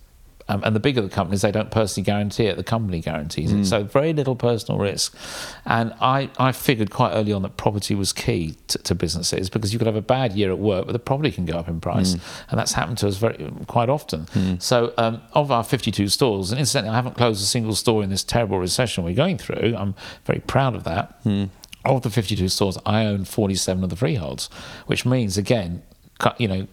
Um, and the bigger the companies, they don't personally guarantee it. The company guarantees it. So very little personal risk. And I, I figured quite early on that property was key to, to businesses because you could have a bad year at work, but the property can go up in price, and that's happened to us very quite often. So um, of our 52 stores, and incidentally, I haven't closed a single store in this terrible recession we're going through. I'm very proud of that. Of the 52 stores, I own 47 of the freeholds, which means again, you know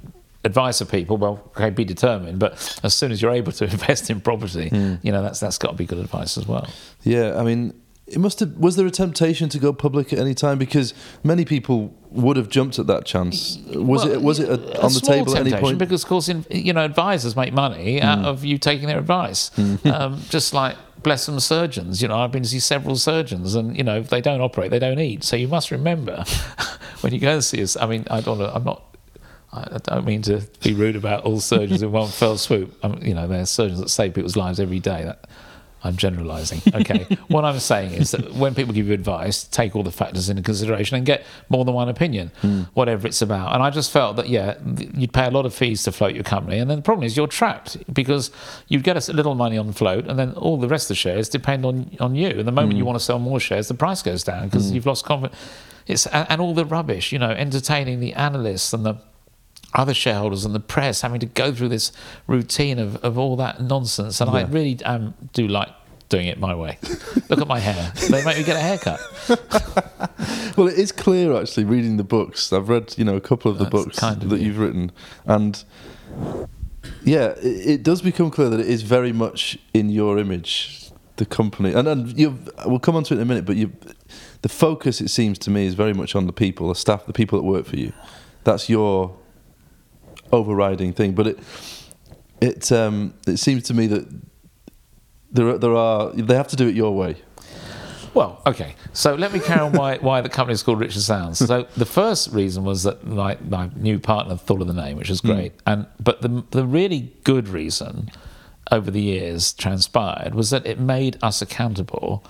advice of people well okay be determined but as soon as you're able to invest in property hmm. you know that's that's got to be good advice as well Yeah, I mean, it must have. Was there a temptation to go public at any time? Because many people would have jumped at that chance. Was Well, it? Was it a a, on the table at any point? Because, of course, in, you know, advisors make money hmm. out of you taking their advice. Hmm. Um, just like bless them surgeons. You know, I've been to see several surgeons, and you know, if they don't operate, they don't eat. So you must remember when you go and see us. I mean, I don't. Know I'm not. I I don't mean to be rude about all surgeons in one fell swoop. Um, you know, there are surgeons that save people's lives every day. That, I'm generalising. Okay. what I'm saying is that when people give you advice, take all the factors into consideration and get more than one opinion, whatever it's about. And I just felt that, yeah, you'd pay a lot of fees to float your company. And then the problem is you're trapped because you get a little money on float and then all the rest of the shares depend on, on you. And the moment you want to sell more shares, the price goes down because you've lost confidence. It's, and all the rubbish, you know, entertaining the analysts and the other shareholders and the press having to go through this routine of, of all that nonsense. And I really um, do like doing it my way. Look at my hair. They make me get a haircut. Well, it is clear actually reading the books. I've read, you know, a couple of the That's books kind of that you. you've written, and yeah, it, it does become clear that it is very much in your image, the company, and and you. We'll come on to it in a minute, but you, the focus it seems to me is very much on the people, the staff, the people that work for you. That's your overriding thing, but it it um, it seems to me that there are, there are they have to do it your way. Well, okay. So let me carry on why, why the company is called Richer Sounds. So the first reason was that my, my new partner thought of the name, which was great. And but the the really good reason over the years transpired was that it made us accountable.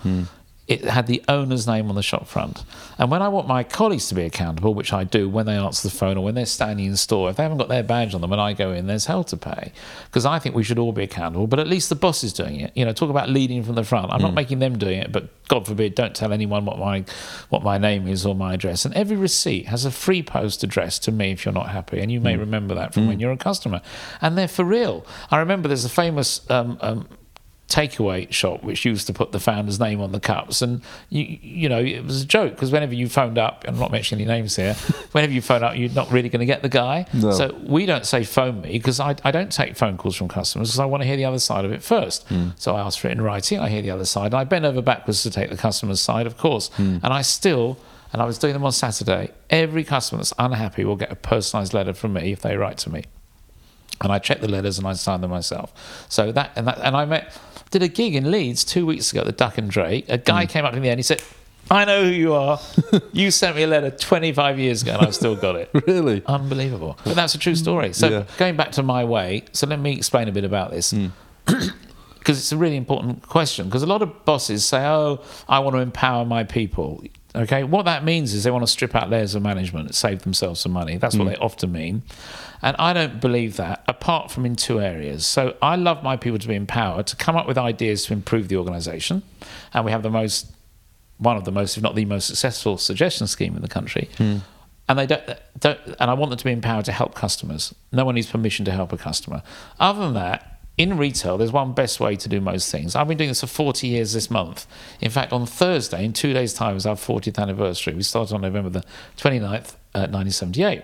It had the owner's name on the shop front. And when I want my colleagues to be accountable, which I do when they answer the phone or when they're standing in store, if they haven't got their badge on them and I go in, there's hell to pay. Because I think we should all be accountable, but at least the boss is doing it. You know, talk about leading from the front. I'm not making them doing it, but God forbid, don't tell anyone what my what my name is or my address. And every receipt has a free post address to me if you're not happy. And you may remember that from when you're a customer. And they're for real. I remember there's a famous um, um, takeaway shop which used to put the founder's name on the cups. And you you know it was a joke because whenever you phoned up I'm not mentioning any names here whenever you phone up you're not really going to get the guy. No. so we don't say phone me because I, I don't take phone calls from customers because I want to hear the other side of it first. Hmm. So I ask for it in writing I hear the other side and I bend over backwards to take the customer's side of course. Hmm. And I still and I was doing them on Saturday every customer that's unhappy will get a personalised letter from me if they write to me. And I check the letters and I sign them myself. So that and that and I met did a gig in Leeds two weeks ago at the Duck and Drake. A guy mm. came up to me and he said, "I know who you are. you sent me a letter 25 years ago and I've still got it." Really? Unbelievable. But that's a true story. So Yeah. going back to my way, so let me explain a bit about this. Mm. Because it's a really important question. Because a lot of bosses say, "Oh, I want to empower my people." Okay, what that means is they want to strip out layers of management and save themselves some money. That's what mm. they often mean, and I don't believe that. Apart from in two areas, so I love my people to be empowered to come up with ideas to improve the organisation, and we have the most, one of the most, if not the most successful suggestion scheme in the country and they don't, don't and I want them to be empowered to help customers. No one needs permission to help a customer. Other than that, in retail, there's one best way to do most things. I've been doing this for 40 years this month. In fact, on Thursday, in two days' time, is our 40th anniversary. We started on November the 29th, uh, 1978.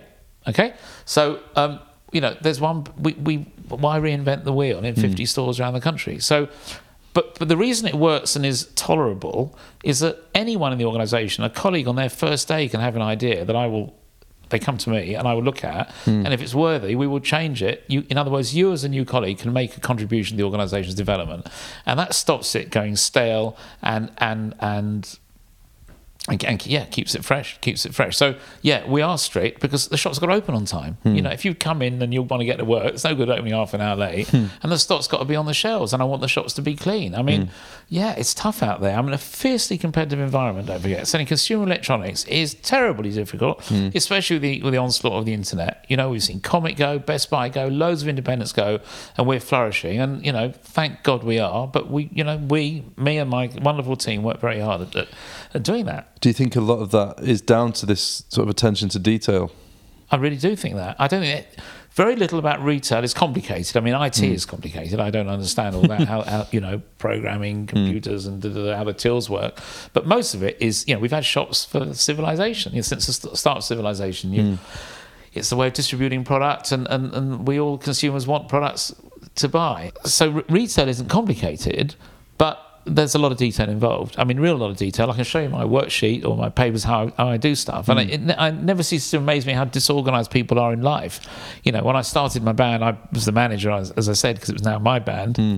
Okay, so um, you know, there's one. We, we why reinvent the wheel in 50 stores around the country? So. But, but the reason it works and is tolerable is that anyone in the organisation, a colleague on their first day, can have an idea that I will. They come to me and I will look at, and if it's worthy, we will change it. You, in other words, you as a new colleague can make a contribution to the organisation's development, and that stops it going stale and and and and, and yeah, keeps it fresh, keeps it fresh. So yeah, we are strict because the shop's got to open on time. You hmm. know, if you come in and you want to get to work, it's no good opening half an hour late, hmm. and the stock's got to be on the shelves, and I want the shops to be clean. I mean, hmm. yeah, it's tough out there. I'm in a fiercely competitive environment. Don't forget, selling consumer electronics is terribly difficult, especially with the with the onslaught of the internet. You know, we've seen Comet go, Best Buy go, loads of independents go, and we're flourishing. And you know, thank God we are. But we, you know, we, me and my wonderful team work very hard at, at, at doing that. Do you think a lot of that is down to this sort of attention to detail? I really do think that. I don't think it, very little about retail is complicated. I mean, IT hmm. is complicated. I don't understand all that. how, how you know programming hmm. computers and da, da, da, how the tills work. But most of it is you know we've had shops for civilization you know, since the start of civilization. You, hmm. It's the way of distributing products, and, and, and we all consumers want products to buy. So re- retail isn't complicated, there's a lot of detail involved. I mean, real lot of detail. I can show you my worksheet or my papers how, how I do stuff, and Hmm. it, never ceases to amaze me how disorganized people are in life. You know, when I started my band, I was the manager, as, as I said, because it was now my band. Hmm.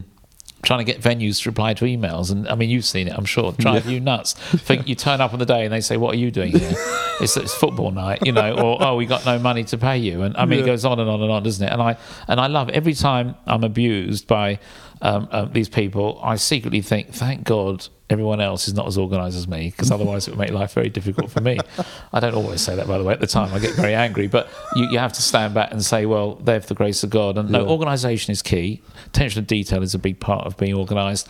Trying to get venues to reply to emails, and I mean, you've seen it, I'm sure. Drive you nuts. Think you turn up on the day and they say, "What are you doing here?" it's, it's football night, you know, or "Oh, we got no money to pay you," and I mean, Yeah. it goes on and on and on, doesn't it? And I and I love every time I'm abused by um, um, these people. I secretly think, thank God everyone else is not as organised as me, because otherwise it would make life very difficult for me. I don't always say that, by the way. At the time, I get very angry, but you, you have to stand back and say, well, they're for the grace of God. And no, organisation is key. Attention to detail is a big part of being organised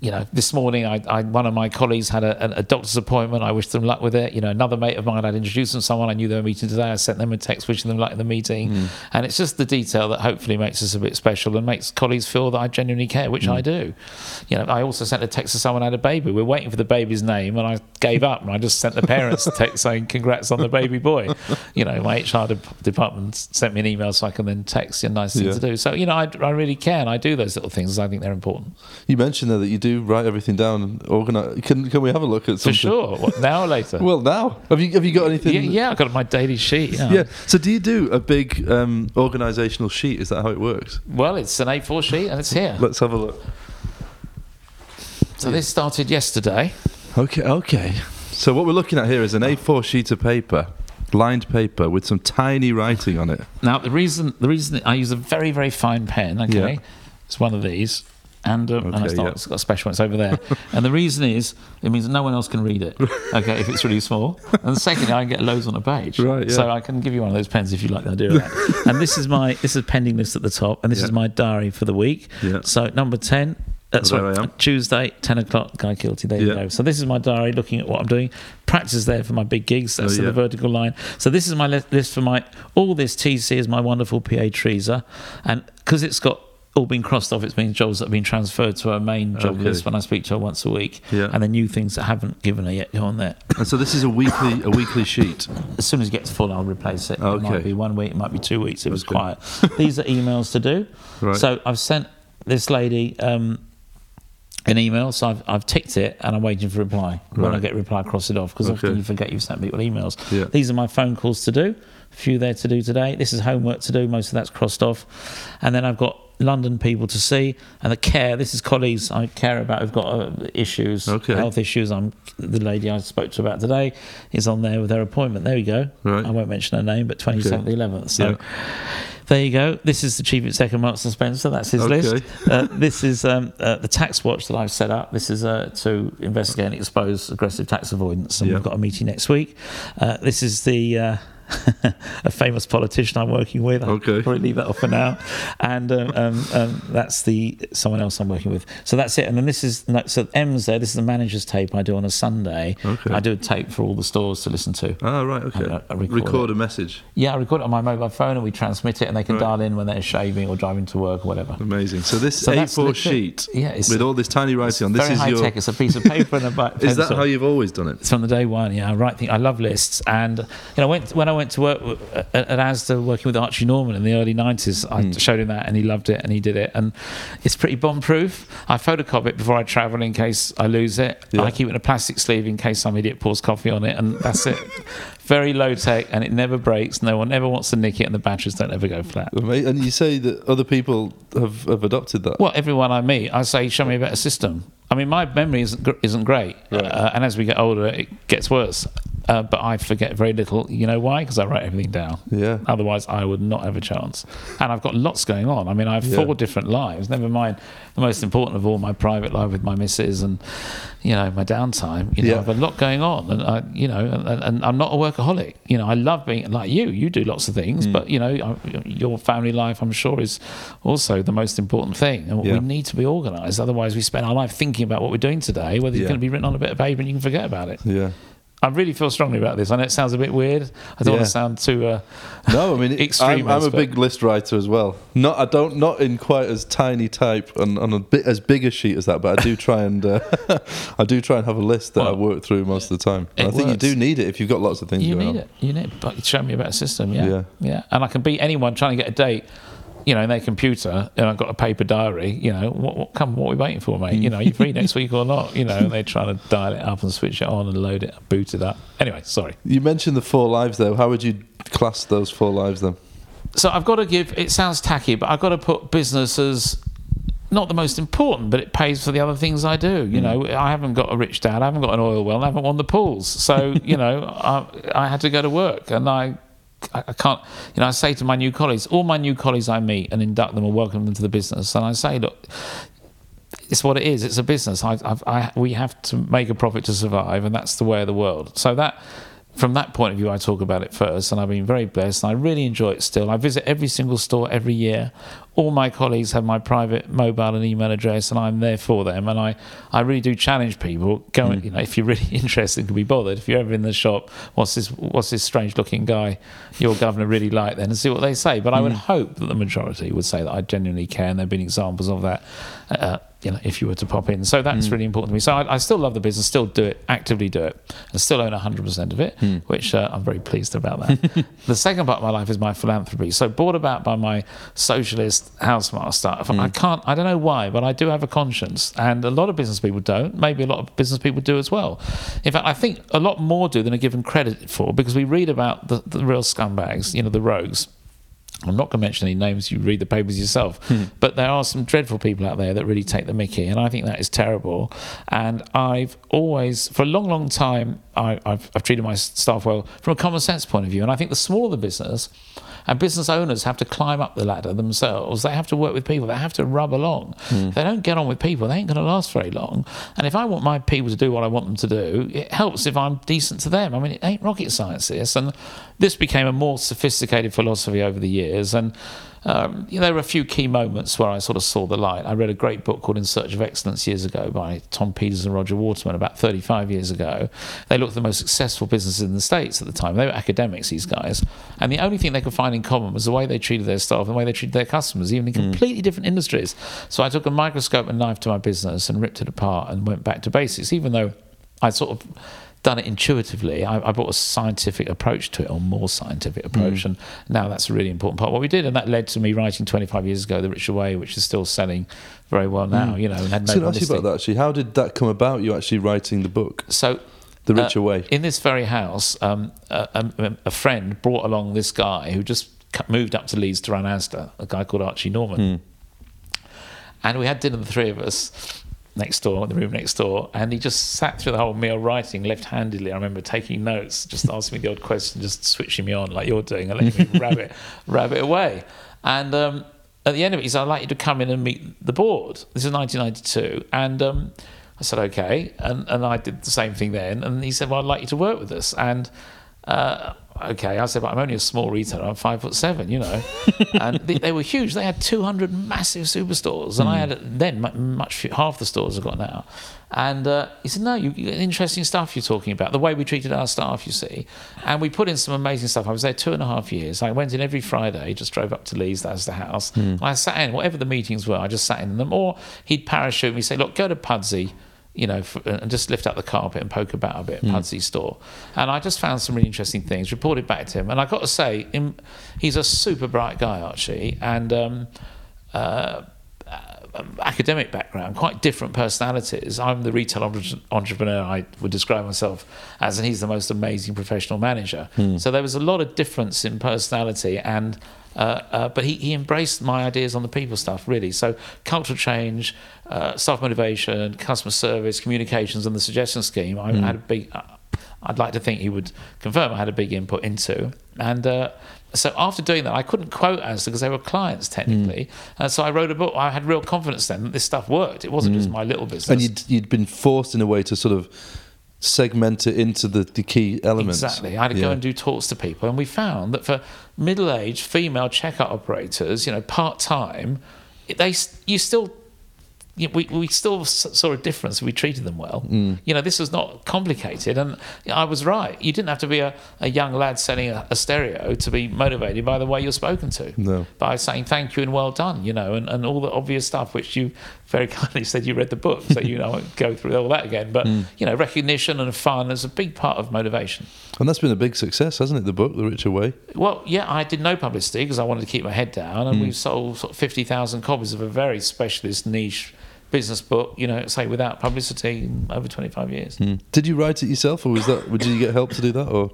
you know, this morning, I, I one of my colleagues had a, a, doctor's appointment. I wished them luck with it. You know, another mate of mine, I'd introduced them to someone. I knew they were meeting today. I sent them a text wishing them luck in the meeting. Hmm. And it's just the detail that hopefully makes us a bit special and makes colleagues feel that I genuinely care, which hmm. I do. You know, I also sent a text to someone had a baby. We're waiting for the baby's name, and I gave up and I just sent the parents a text saying, "Congrats on the baby boy." You know, my HR de- department sent me an email so I can then text. A nice thing Yeah. to do. So you know, I, I really care, and I do those little things. I think they're important. You mentioned there that you do write everything down and organize. Can can we have a look at some. For sure. What, now or later? Well, now have you have you got anything? yeah, yeah, I've got my daily sheet. Yeah. Yeah. So do you do a big um, organisational sheet? Is that how it works? Well, it's an A4 sheet and it's here. Let's have a look. So this started yesterday. Okay. Okay. So what we're looking at here is an A4 sheet of paper, lined paper with some tiny writing on it. Now the reason the reason I use a very very fine pen. Okay, Yeah. it's one of these. And, um, and it's, not, yeah. it's got a special one, it's over there. and the reason is, it means no one else can read it, okay, if it's really small. And secondly, I can get loads on a page. Right, yeah. So I can give you one of those pens if you like the idea of that. and this is my, this is pending list at the top, and this Yeah. is my diary for the week. Yeah. So number 10, uh, There sorry, I am. Tuesday, 10 o'clock, Guy Kilty. There you go. So this is my diary looking at what I'm doing. Practice there for my big gigs. That's Oh, the vertical line. So this is my list for my, all this TC is my wonderful PA Teresa. And because it's got all been crossed off, it's been jobs that have been transferred to her main job Okay. list when I speak to her once a week. Yeah. And the new things that haven't given her yet go on there. And so this is a weekly a weekly sheet. As soon as it gets full, I'll replace it. Okay. It might be one week, it might be two weeks. It was Okay. quiet. These are emails to do. Right. So I've sent this lady um, an email, so I've, I've ticked it and I'm waiting for a reply. When I get reply, I cross it off because often you forget you've sent people emails. Yeah. These are my phone calls to do. A few there to do today. This is homework to do. Most of that's crossed off. And then I've got London people to see and the care. This is colleagues I care about who've got uh, issues, Okay. health issues. I'm the lady I spoke to about today is on there with her appointment. There we go. Right. I won't mention her name, but 27th, 11th. So Yeah. there you go. This is the chief executive, Mark Spencer. That's his Okay. list. Uh, this is um, uh, the tax watch that I've set up. This is uh, to investigate and expose aggressive tax avoidance, and we've got a meeting next week. Uh, this is the. Uh, a famous politician I'm working with. I'll Okay. probably leave that off for now. And um, um, um, that's the someone else I'm working with. So that's it. And then this is so M's there. This is the manager's tape I do on a Sunday. Okay. I do a tape for all the stores to listen to. Ah, right. Okay. I- I record record a message. Yeah, I record it on my mobile phone and we transmit it, and they can Right. dial in when they're shaving or driving to work or whatever. Amazing. So this So A4 sheet Yeah, with all this tiny writing on. This Very is high your. tech. It's a piece of paper and a bu- Is that how you've always done it? It's from the day one, yeah. I write things. I love lists, and you know, went when I went to work at, at ASDA working with Archie Norman in the early '90s, I Hmm. showed him that, and he loved it, and he did it, and it's pretty bomb-proof. I photocopy it before I travel in case I lose it. Yeah. I keep it in a plastic sleeve in case some idiot pours coffee on it, and that's it. Very low tech, and it never breaks. No one ever wants to nick it, and the batteries don't ever go flat. And you say that other people have, have adopted that. Well, everyone I meet, I say, show me a better system. I mean, my memory isn't isn't great, Right. uh, and as we get older, it gets worse. Uh, but I forget very little. You know why? Because I write everything down. Yeah. Otherwise, I would not have a chance. And I've got lots going on. I mean, I have Yeah. four different lives. Never mind the most important of all, my private life with my missus, and you know my downtime. You know, Yeah. I've a lot going on, and I, you know, and, and I'm not a workaholic. You know, I love being like you. You do lots of things, Mm. but you know, I- your family life, I'm sure, is also the most important thing. And Yeah. we need to be organised. Otherwise, we spend our life thinking about what we're doing today, whether it's going to be written on a bit of paper and you can forget about it. Yeah. I really feel strongly about this. I know it sounds a bit weird. I don't Yeah. want to sound too. Uh, No, I mean, Extreme I'm, I'm a big list writer as well. Not, I don't, not in quite as tiny type and on a bit as big a sheet as that, but I do try and, uh, I do try and have a list that I work through most of the time. I think you do need it if you've got lots of things You need on. it. You need it. But show me a better system. Yeah. Yeah. Yeah. And I can beat anyone trying to get a date you know, in their computer, and I've got a paper diary. You know, what, what come? What are we waiting for, mate? You know, you free next week or not? You know, and they're trying to dial it up and switch it on and load it, boot it up. Anyway, sorry. You mentioned the four lives, though. How would you class those four lives then? So I've got to give. It sounds tacky, but I've got to put business as not the most important, but it pays for the other things I do. You mm. know, I haven't got a rich dad, I haven't got an oil well, I haven't won the pools. So, you know, I, I had to go to work and I, I can't, you know, I say to my new colleagues, all my new colleagues I meet and induct them and welcome them to the business. And I say, look, it's what it is. It's a business. I, I, we have to make a profit to survive, and that's the way of the world. So that, from that point of view, I talk about it first, and I've been very blessed. And I really enjoy it still. I visit every single store every year. All my colleagues have my private mobile and email address, and I'm there for them. And I, I really do challenge people. Go, mm. you know, if you're really interested, can be bothered. If you're ever in the shop, what's this, what's this strange-looking guy your governor really like? Then and see what they say. But mm. I would mm. hope that the majority would say that I genuinely care, and there've been examples of that. Uh, you know, if you were to pop in. So that's mm. really important to me. So I, I, still love the business, still do it, actively do it, and still own 100% of it, mm. which uh, I'm very pleased about that. the second part of my life is my philanthropy. So brought about by my socialist housemaster. Mm. I can't, I don't know why, but I do have a conscience, and a lot of business people don't. Maybe a lot of business people do as well. In fact, I think a lot more do than are given credit for because we read about the, the real scumbags, you know, the rogues I'm not going to mention any names, you read the papers yourself. Hmm. But there are some dreadful people out there that really take the mickey, and I think that is terrible. And I've always, for a long, long time, I, have treated my staff well from a common sense point of view. And I think the smaller the business, and business owners have to climb up the ladder themselves. They have to work with people. They have to rub along. Mm. If they don't get on with people, they ain't going to last very long. And if I want my people to do what I want them to do, it helps if I'm decent to them. I mean, it ain't rocket science, this. And this became a more sophisticated philosophy over the years. And um, you know, there were a few key moments where I sort of saw the light. I read a great book called In Search of Excellence years ago by Tom Peters and Roger Waterman about 35 years ago. They looked at the most successful businesses in the States at the time. They were academics, these guys. And the only thing they could find in common was the way they treated their staff and the way they treated their customers, even in hmm. completely mm. different industries. So I took a microscope and knife to my business and ripped it apart and went back to basics, even though I sort of done it intuitively. I, I, brought a scientific approach to it, or more scientific approach, mm. and now that's a really important part of what we did, and that led to me writing 25 years ago, The Richer Way, which is still selling very well now. Mm. You know, and had no so ask you about that actually. How did that come about? You actually writing the book? So. The Richer uh, Way. In this very house, um, a, a, a, friend brought along this guy who just moved up to Leeds to run Asda, a guy called Archie Norman. Mm. And we had dinner, the three of us, next door, the room next door, and he just sat through the whole meal writing left-handedly. I remember taking notes, just asking me the odd question, just switching me on like you're doing, and letting me rabbit rabbit away. And um, at the end of it, he said, "I'd like you to come in and meet the board." This is 1992, and um, I said, "Okay," and and I did the same thing then. And he said, "Well, I'd like you to work with us." And uh, okay, I said, but I'm only a small retailer. I'm five foot seven, you know. and they, they, were huge. They had 200 massive superstores, and mm. I had then much half the stores I've got now. And uh, he said, no, you, interesting stuff you're talking about. The way we treated our staff, you see. And we put in some amazing stuff. I was there two and a half years. I went in every Friday, just drove up to Leeds, that's the house. Mm. I sat in, whatever the meetings were, I just sat in them. Or he'd parachute me, say, look, go to Pudsey you know, for, and just lift up the carpet and poke about a bit at mm. Pudsey's store. And I just found some really interesting things, reported back to him. And I got to say, in, he's a super bright guy, Archie, and um, uh, uh, academic background, quite different personalities. I'm the retail entrepreneur I would describe myself as, and he's the most amazing professional manager. Mm. So there was a lot of difference in personality and uh, uh, but he, he embraced my ideas on the people stuff, really. So, cultural change, uh, staff motivation, customer service, communications, and the suggestion scheme, I mm. had a big, uh, I'd like to think he would confirm I had a big input into. And uh, so, after doing that, I couldn't quote Asda because they were clients technically. Mm. so, I wrote a book. I had real confidence then that this stuff worked. It wasn't mm. just my little business. And you'd, you'd been forced in a way to sort of segment it into the, the key elements. Exactly. I had to yeah. go and do talks to people, and we found that for middle-aged female checkout operators, you know, part-time, they you still you know, we, we still saw a difference we treated them well. Mm. You know, this was not complicated. And I was right. You didn't have to be a, a young lad selling a, a stereo to be motivated by the way you're spoken to. No. By saying thank you and well done, you know, and, and all the obvious stuff, which you very kindly said you read the book. So, you know, I won't go through all that again. But, Mm. you know, recognition and fun is a big part of motivation. And that's been a big success, hasn't it? The book, The Richer Way. Well, yeah, I did no publicity because I wanted to keep my head down, and we've sold sort of fifty thousand copies of a very specialist niche business book. You know, say without publicity over twenty five years. Did you write it yourself, or was that? Did you get help to do that, or?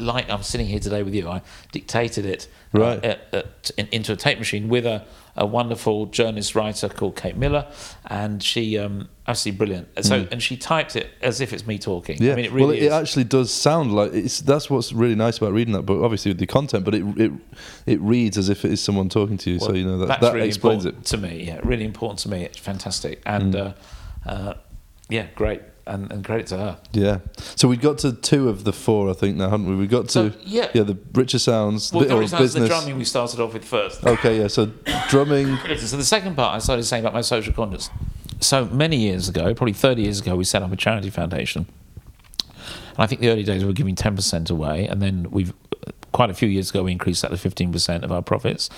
Like I'm sitting here today with you, I dictated it uh, Right. at, at, into a tape machine with a, a wonderful journalist writer called Kate Miller, and she um, absolutely brilliant. So, and she typed it as if it's me talking. Yeah, I mean, it really well, it, it actually does sound like it's. That's what's really nice about reading that book. Obviously, with the content, but it it it reads as if it is someone talking to you. so you know that that's that really explains it. to me. Yeah, really important to me. It's fantastic, and Hmm. uh, uh, yeah, great, and, and credit to her. Yeah. So we got to two of the four, I think, now, haven't we? We got to So, yeah. yeah, the richer sounds, Well, the, or reason that's the drumming we started off with first. Okay, yeah. So drumming. So the second part, I started saying about my social conscience. So many years ago, probably 30 years ago, we set up a charity foundation. And I think the early days we were giving 10% away, and then we've quite a few years ago we increased that to 15% of our profits.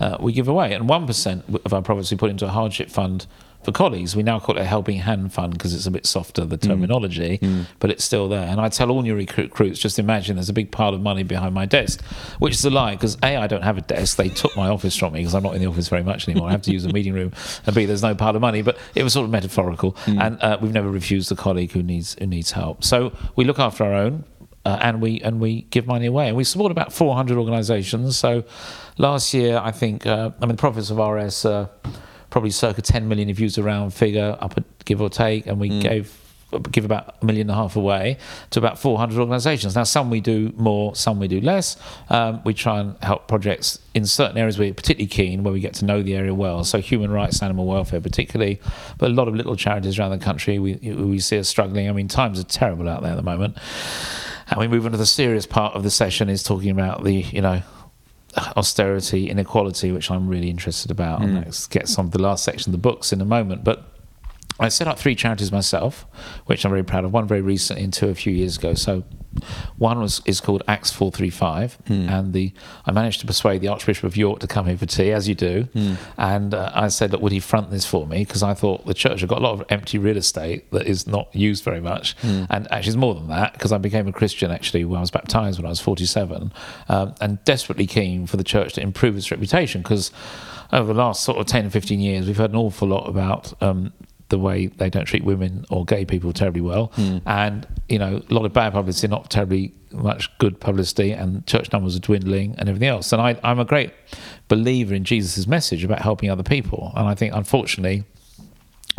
Uh, we give away, and 1% of our profits we put into a hardship fund for colleagues. We now call it a helping hand fund because it's a bit softer the terminology, but it's still there. And I tell all new recruits, just imagine there's a big pile of money behind my desk, which is a lie because a I don't have a desk. They took my office from me because I'm not in the office very much anymore. I have to use a meeting room, and b there's no pile of money. But it was sort of metaphorical, and uh, we've never refused a colleague who needs who needs help. So we look after our own. Uh, and we and we give money away, and we support about 400 organisations. So, last year, I think, uh, I mean, the profits of RS uh, probably circa 10 million if you use a round figure, up a, give or take, and we gave give about a million and a half away to about 400 organisations. Now, some we do more, some we do less. Um, we try and help projects in certain areas we're particularly keen, where we get to know the area well. So, human rights, animal welfare, particularly, but a lot of little charities around the country we we see are struggling. I mean, times are terrible out there at the moment. And we move on to the serious part of the session is talking about the, you know, Uh, austerity, inequality, which I'm really interested about. And that gets on the last section of the books in a moment. But I set up three charities myself, which I'm very proud of. One very recently and two a few years ago. So one was is called Acts 435, and the I managed to persuade the Archbishop of York to come here for tea, as you do. And uh, I said, look, would he front this for me? Because I thought the church had got a lot of empty real estate that is not used very much. And actually, it's more than that, because I became a Christian actually when I was baptized when I was 47, um, and desperately keen for the church to improve its reputation. Because over the last sort of 10 or 15 years, we've heard an awful lot about um, the way they don't treat women or gay people terribly well, hmm. and you know a lot of bad publicity, not terribly much good publicity, and church numbers are dwindling and everything else. And I, I'm a great believer in Jesus' message about helping other people, and I think unfortunately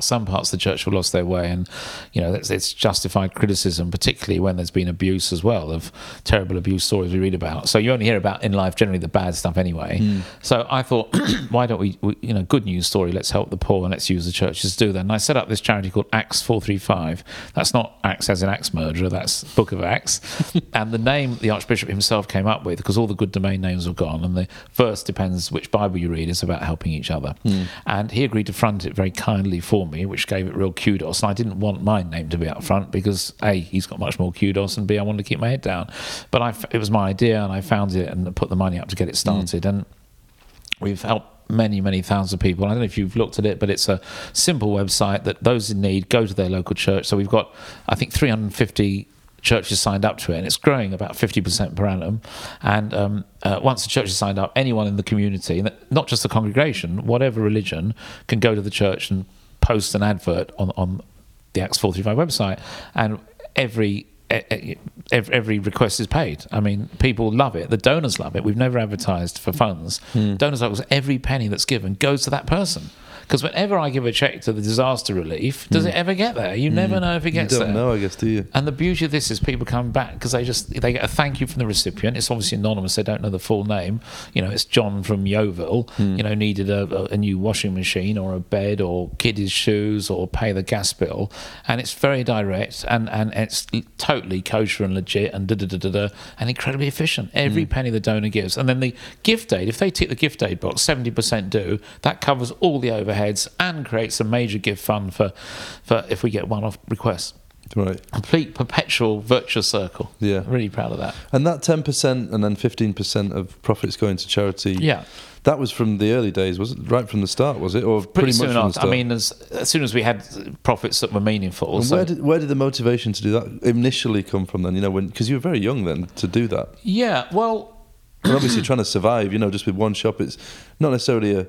some parts of the church have lost their way, and you know it's, it's justified criticism, particularly when there's been abuse as well of terrible abuse stories we read about. So you only hear about in life generally the bad stuff anyway. Hmm. So I thought, why don't we, we, you know, good news story? Let's help the poor and let's use the churches to do that. And I set up this charity called Acts Four Three Five. That's not Axe as in Axe murderer. That's Book of Acts. and the name the Archbishop himself came up with because all the good domain names were gone, and the verse depends which Bible you read. It's about helping each other. Hmm. And he agreed to front it very kindly for me, which gave it real kudos. And I didn't want my name to be up front because A, he's got much more kudos, and B, I wanted to keep my head down. But I it was my idea, and I found it and put the money up to get it started. And we've helped many, many thousands of people. I don't know if you've looked at it, but it's a simple website that those in need go to their local church. So we've got, I think, 350 churches signed up to it, and it's growing about 50% per annum. And um, uh, once the church is signed up, anyone in the community, not just the congregation, whatever religion, can go to the church and post an advert on, on the Acts 435 website, and every every, every request is paid. I mean, people love it. The donors love it. We've never advertised for funds. Hmm. Donors love it every penny that's given goes to that person. Because whenever I give a check to the disaster relief, does it mm. ever get there? You mm. never know if it gets there. You don't there. know, I guess, do you? And the beauty of this is people come back because they just they get a thank you from the recipient. It's obviously anonymous; they don't know the full name. You know, it's John from Yeovil. Mm. You know, needed a, a, new washing machine or a bed or kid his shoes or pay the gas bill, and it's very direct and and it's totally kosher and legit and da da da da da and incredibly efficient. Every penny the donor gives, and then the gift aid. If they tick the gift aid box, seventy percent do. That covers all the overhead overheads and creates a major gift fund for, for if we get one-off requests. Right. Complete perpetual virtuous circle. Yeah. Really proud of that. And that 10% and then 15% of profits going to charity. Yeah. That was from the early days, was it? Right from the start, was it? Or pretty, Pretty, much soon from the start? I mean, as, as soon as we had profits that were meaningful. and so- where did where did the motivation to do that initially come from then? You know, when because you were very young then to do that. yeah, well, And obviously trying to survive, you know, just with one shop, it's not necessarily a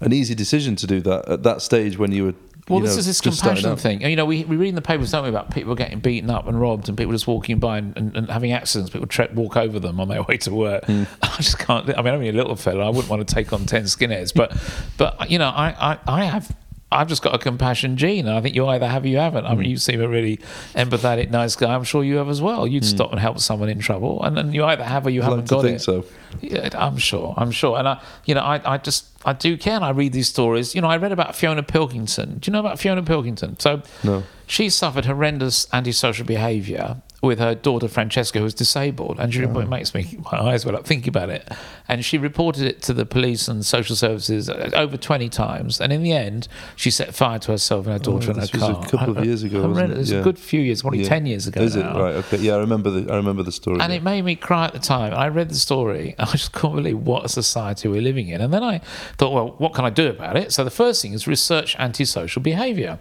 an easy decision to do that at that stage when you were. Well, you this know, is this compassion thing. And, You know, we, we read in the papers, don't we, about people getting beaten up and robbed and people just walking by and, and, and having accidents. People tre- walk over them on their way to work. Hmm. I just can't. I mean, I'm only a little fella. I wouldn't want to take on 10 skinheads. But, but you know, I, I, I have. I've just got a compassion gene. I think you either have or you haven't. Hmm. I mean, you seem a really empathetic, nice guy. I'm sure you have as well. You'd stop and help someone in trouble, and then you either have or you Hmm. I'd haven't like got think it. so. Yeah, I'm sure. I'm sure. And I, you know, I, I just, I do care. And I read these stories. You know, I read about Fiona Pilkington. Do you know about Fiona Pilkington? So, No. she suffered horrendous antisocial behaviour with her daughter Francesca, who was disabled, and she Oh. it makes me my eyes well up thinking about it. And she reported it to the police and social services uh, over twenty times. And in the end, she set fire to herself and her daughter in her Oh, this was car. a couple of years ago, wasn't Horrendous. it? was Yeah. a good few years, probably Yeah. ten years ago. Is it now. right? Okay, yeah, I remember the I remember the story. And yeah. it made me cry at the time. I read the story. I just couldn't believe what a society we're living in. And then I thought, well, what can I do about it? So the first thing is research antisocial behaviour.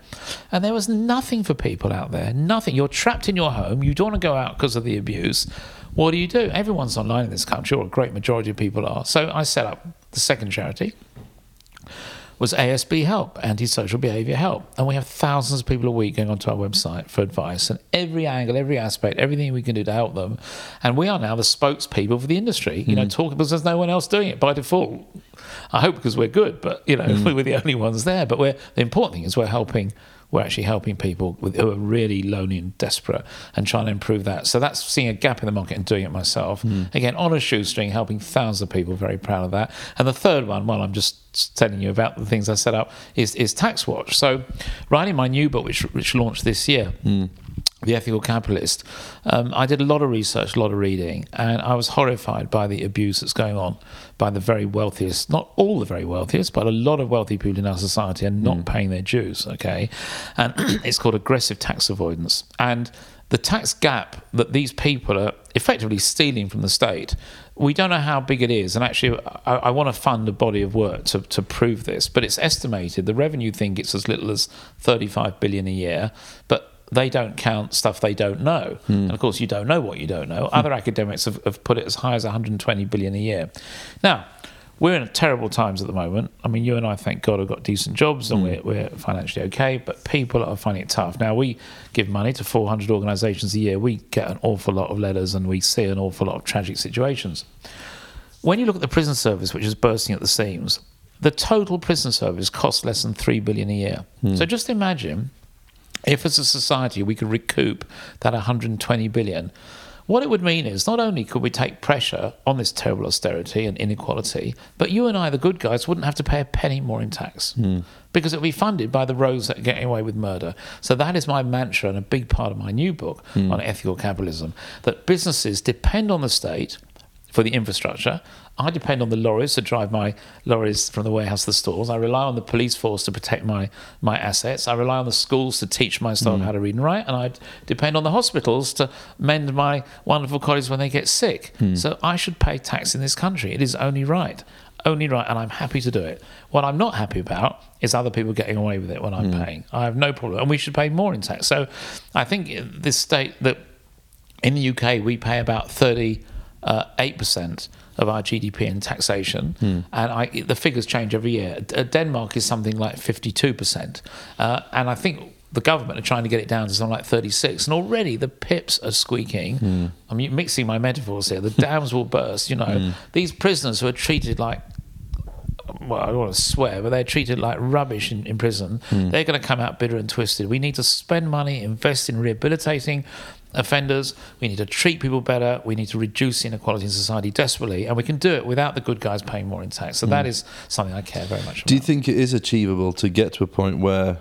And there was nothing for people out there. Nothing. You're trapped in your home. You don't want to go out because of the abuse. What do you do? Everyone's online in this country, or a great majority of people are. So I set up the second charity was ASB Help, Antisocial Behaviour Help. And we have thousands of people a week going onto our website for advice and every angle, every aspect, everything we can do to help them. And we are now the spokespeople for the industry, you know, hmm. talking because there's no one else doing it by default. I hope because we're good, but, you know, we hmm. were the only ones there. But we're, the important thing is we're helping. We're actually helping people with, who are really lonely and desperate and trying to improve that. So that's seeing a gap in the market and doing it myself. Hmm. Again, on a shoestring, helping thousands of people. Very proud of that. And the third one, well, I'm just telling you about the things I set up, is, is Tax Watch. So writing my new book, which, which launched this year, hmm. The Ethical Capitalist, um, I did a lot of research, a lot of reading, and I was horrified by the abuse that's going on by the very wealthiest, not all the very wealthiest, but a lot of wealthy people in our society are not paying their dues, okay? And it's called aggressive tax avoidance. And the tax gap that these people are effectively stealing from the state, we don't know how big it is. And actually, I, I want to fund a body of work to, to prove this, but it's estimated the revenue think it's as little as 35 billion a year, but they don't count stuff they don't know. Hmm. And of course, you don't know what you don't know. Other hmm. academics have, have put it as high as 120 billion a year. Now, we're in terrible times at the moment. I mean, you and I, thank God, have got decent jobs and hmm. we're, we're financially okay, but people are finding it tough. Now, we give money to 400 organisations a year. We get an awful lot of letters and we see an awful lot of tragic situations. When you look at the prison service, which is bursting at the seams, the total prison service costs less than 3 billion a year. So just imagine if as a society we could recoup that 120 billion what it would mean is not only could we take pressure on this terrible austerity and inequality but you and i the good guys wouldn't have to pay a penny more in tax. Hmm. Because it would be funded by the rogues that are getting away with murder. So that is my mantra and a big part of my new book hmm. on ethical capitalism that businesses depend on the state for the infrastructure. I depend on the lorries to drive my lorries from the warehouse to the stores. I rely on the police force to protect my, my assets. I rely on the schools to teach my staff hmm. how to read and write. And I depend on the hospitals to mend my wonderful colleagues when they get sick. Hmm. So I should pay tax in this country. It is only right. Only right. And I'm happy to do it. What I'm not happy about is other people getting away with it when I'm hmm. paying. I have no problem. And we should pay more in tax. So I think this state that in the UK, we pay about 38% of our GDP in taxation, hmm. and I, the figures change every year. D- uh, Denmark is something like 52%, uh, and I think the government are trying to get it down to something like 36, and already the pips are squeaking. Hmm. I'm mixing my metaphors here. The dams will burst. You know, hmm. these prisoners who are treated like well, I don't want to swear, but they're treated like rubbish in, in prison. They're going to come out bitter and twisted. We need to spend money, invest in rehabilitating offenders. We need to treat people better. We need to reduce inequality in society desperately, and we can do it without the good guys paying more in tax. So that is something I care very much about. Do you think it is achievable to get to a point where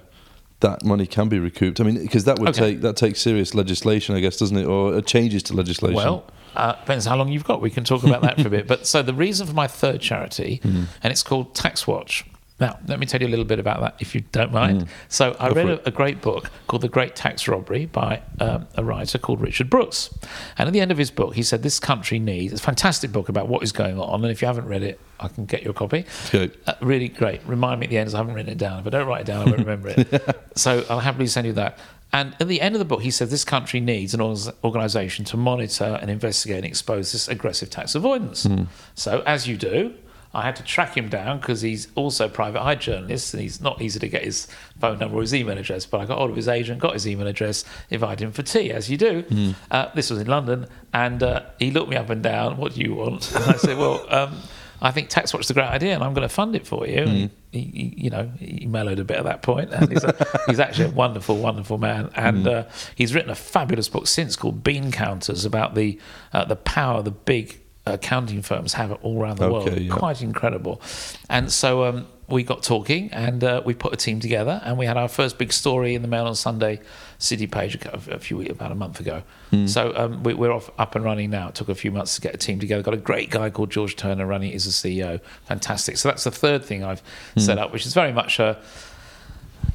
that money can be recouped? I mean, because that would Okay. take that takes serious legislation, I guess, doesn't it, or uh, changes to legislation? Well, uh, depends how long you've got. We can talk about that for a bit. But so the reason for my third charity, and it's called Tax Watch. Now, let me tell you a little bit about that, if you don't mind. So, I Go read a, a great book called The Great Tax Robbery by um, a writer called Richard Brooks. And at the end of his book, he said, This country needs, it's a fantastic book about what is going on. And if you haven't read it, I can get you a copy. Good. Uh, really great. Remind me at the end, I haven't written it down. If I don't write it down, I won't remember it. so, I'll happily send you that. And at the end of the book, he said this country needs an organisation to monitor and investigate and expose this aggressive tax avoidance. So, as you do, I had to track him down because he's also a private eye journalist and he's not easy to get his phone number or his email address. But I got hold of his agent, got his email address, invited him for tea, as you do. Uh, this was in London, and uh, he looked me up and down. What do you want? And I said, well. Um, I think Tax Watch is a great idea, and I'm going to fund it for you. And he, he, you know, he mellowed a bit at that point, and he's, a, he's actually a wonderful, wonderful man. And uh, he's written a fabulous book since called Bean Counters about the uh, the power the big accounting firms have all around the world. Yeah. Quite incredible. And so um, we got talking, and uh, we put a team together, and we had our first big story in the Mail on Sunday City page a few weeks, about a month ago. So um, we, we're off up and running now. It took a few months to get a team together. Got a great guy called George Turner running as a CEO. Fantastic. So that's the third thing I've set up, which is very much a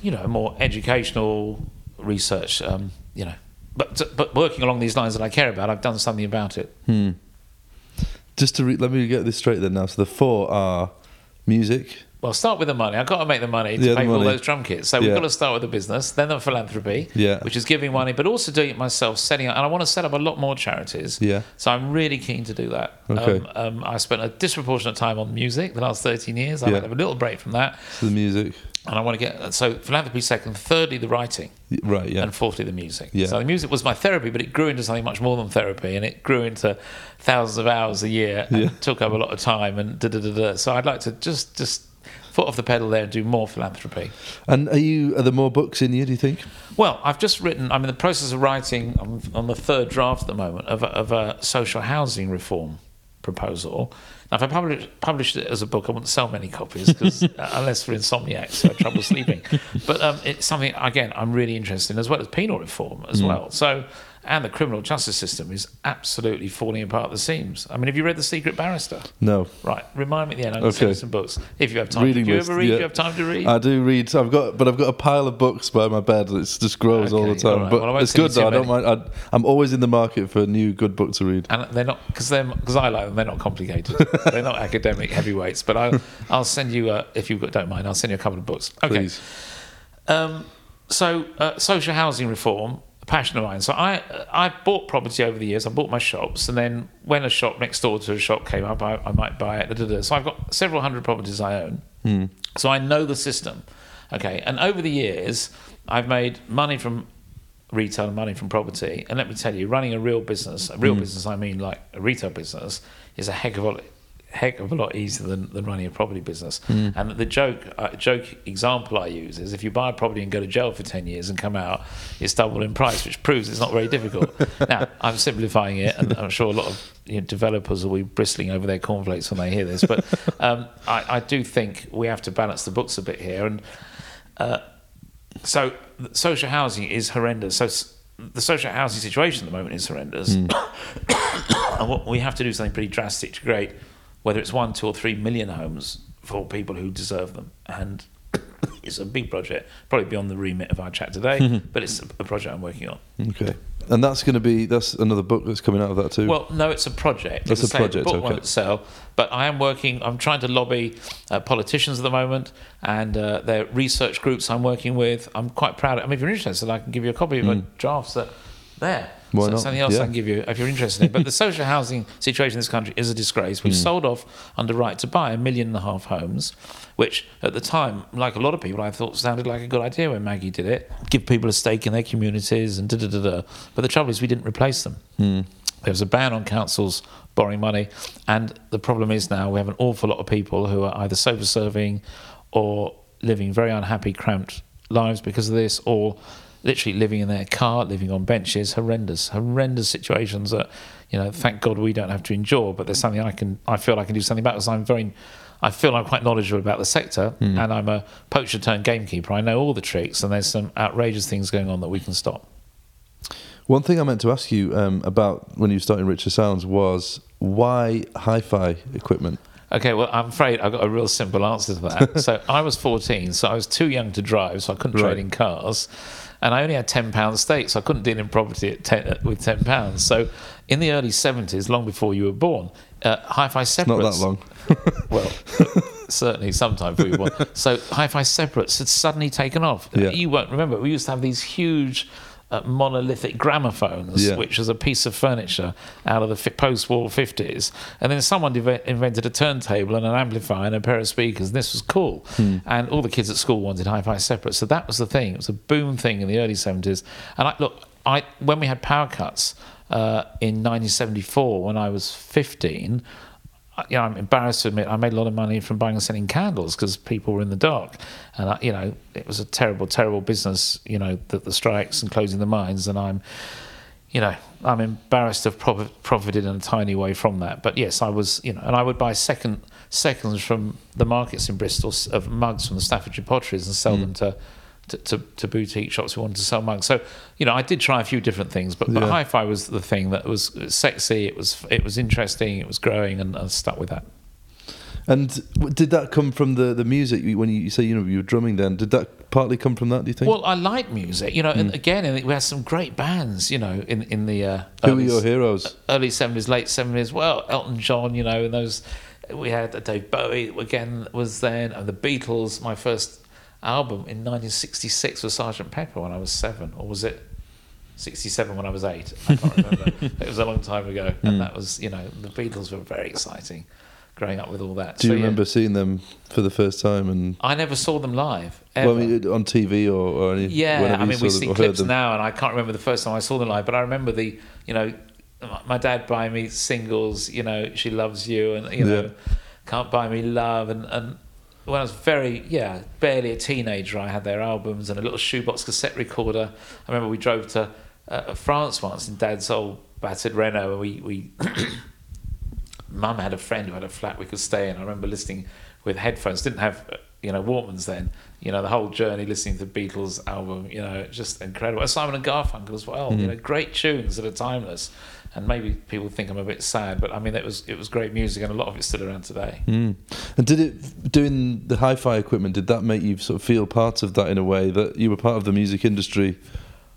you know, more educational research, um, you know, but but working along these lines that I care about, I've done something about it. Just to re- let me get this straight then now. So the four are music. Well, start with the money. I've got to make the money to Yeah, pay for all those drum kits. So we've got to start with the business, then the philanthropy, Yeah. which is giving money, but also doing it myself, setting up. And I want to set up a lot more charities. Yeah. So I'm really keen to do that. Okay. Um, um, I spent a disproportionate time on music the last 13 years. I Yeah. have a little break from that. So the music. And I want to get, so philanthropy second, thirdly, the writing. Right. Yeah. and fourthly the music. Yeah. So the music was my therapy, but it grew into something much more than therapy, and it grew into thousands of hours a year and Yeah. took up a lot of time. And da da da da. So I'd like to just just foot off the pedal there and do more philanthropy. And are you? Are there more books in you? Do you think? Well, I've just written. I'm in the process of writing on, on the third draft at the moment of a, of a social housing reform proposal. Now, if I publish, published it as a book, I wouldn't sell many copies because unless for insomniacs who have trouble sleeping. But um, it's something again I'm really interested in, as well as penal reform as well. So. And the criminal justice system is absolutely falling apart at the seams. I mean, have you read The Secret Barrister? No. Right, remind me at the end. I'm going to send Okay. some books if you have time. Reading do you list, ever read? yeah. Do you have time to read? I do read. I've got, but I've got a pile of books by my bed. It just grows all the time. all right. But Well, it's good, though. I don't mind. I, I'm always in the market for a new good book to read. and they're not because they're because I like them. They're not complicated. they're not academic heavyweights. But I'll I'll send you uh, if you don't mind. I'll send you a couple of books. Okay. Please. Um, so uh, social housing reform, a passion of mine. So I I bought property over the years. I bought my shops, and then when a shop next door to a shop came up, I, I might buy it. da, da, da. So I've got several hundred properties I own. Hmm. So I know the system. Okay, and over the years, I've made money from retail and money from property. And let me tell you, running a real business, a real hmm. business, I mean like a retail business, is a heck of a lot, heck of a lot easier than, than running a property business. And the joke, uh, joke example I use is if you buy a property and go to jail for 10 years and come out, it's doubled in price, which proves it's not very difficult. now, I'm simplifying it, and I'm sure a lot of you know, developers will be bristling over their cornflakes when they hear this. But um, I, I do think we have to balance the books a bit here. And uh, so social housing is horrendous. So the social housing situation at the moment is horrendous, and what we have to do is something pretty drastic to create, whether it's one, two, or three million homes for people who deserve them. And it's a big project, probably beyond the remit of our chat today, but it's a, a project I'm working on. Okay. And that's going to be that's another book that's coming out of that too. Well, no, it's a project. That's As I a project, The book okay. won't sell, but I am working. I'm trying to lobby uh, politicians at the moment, and uh, their research groups I'm working with. I'm quite proud. I mean, if you're interested, I can give you a copy of my drafts that there. Why so not? Something else Yeah. I can give you if you're interested in. But the social housing situation in this country is a disgrace. We've hmm. sold off under right to buy a million and a half homes, which at the time, like a lot of people, I thought sounded like a good idea when Maggie did it. Give people a stake in their communities and da da da da. But the trouble is, we didn't replace them. Hmm. There was a ban on councils borrowing money, and the problem is now we have an awful lot of people who are either sofa surfing or living very unhappy, cramped lives because of this, or literally living in their car, living on benches, horrendous, horrendous situations that, you know, thank God we don't have to endure. But there's something I can, I feel I can do something about because I'm very, I feel I'm quite knowledgeable about the sector, and I'm a poacher turned gamekeeper. I know all the tricks, and there's some outrageous things going on that we can stop. One thing I meant to ask you um, about when you were starting Richer Sounds was why hi-fi equipment? Okay, well, I'm afraid I've got a real simple answer to that. so I was 14, so I was too young to drive, so I couldn't Right. trade in cars. And I only had £10 stake, so I couldn't deal in property at 10, with £10. So in the early 70s, long before you were born, uh, hi-fi separates. Not that long. Well, certainly sometime before you were born. So hi-fi separates had suddenly taken off. Yeah. You won't remember. We used to have these huge uh, monolithic gramophones, Yeah. which was a piece of furniture out of the fi- post-war 50s. And then someone deve- invented a turntable and an amplifier and a pair of speakers. And this was cool. And all the kids at school wanted hi-fi separate. So that was the thing. It was a boom thing in the early 70s. And I, look, I when we had power cuts uh, in 1974, when I was 15, I- you know, I'm embarrassed to admit I made a lot of money from buying and selling candles because people were in the dark, and I, you know it was a terrible, terrible business. You know, the, the strikes and closing the mines, and I'm, you know, I'm embarrassed to have profit, profited in a tiny way from that. But yes, I was, you know, and I would buy second seconds from the markets in Bristol of mugs from the Staffordshire potteries and sell hmm. them to. To, to, to boutique shops who wanted to sell mugs, so you know I did try a few different things, but, but Yeah. hi-fi was the thing that was sexy. It was it was interesting. It was growing, and I stuck with that. And did that come from the, the music when you, say you know you were drumming? Then did that partly come from that? Do you think? Well, I like music, you know, and again, we had some great bands, you know, in in the uh, Who were early, your heroes? early seventies, late seventies. Well, Elton John, you know, and those. We had Dave Bowie again was then, and the Beatles. My first album in 1966 was Sergeant Pepper when I was seven, or was it 67 when I was eight? I can't remember. it was a long time ago, Hmm. and that was, you know, the Beatles were very exciting. Growing up with all that. Do you So, yeah. remember seeing them for the first time? And I never saw them live. Ever. well, I mean, on TV or, or any? Yeah, I mean, we see clips now, and I can't remember the first time I saw them live, but I remember the, you know, my dad buying me singles, you know, She Loves You, and, you know, Yeah. Can't Buy Me Love, and, and when I was very, yeah, barely a teenager, I had their albums and a little shoebox cassette recorder. I remember we drove to uh, France once in dad's old battered Renault, and we, we mum had a friend who had a flat we could stay in. I remember listening with headphones, didn't have, you know, Walkmans then. You know, the whole journey listening to the Beatles album, you know, just incredible. And Simon and Garfunkel as well, you know, great tunes that are timeless. And maybe people think I'm a bit sad, but I mean, it was it was great music, and a lot of it's still around today. Mm. And did it doing the hi-fi equipment? Did that make you sort of feel part of that in a way that you were part of the music industry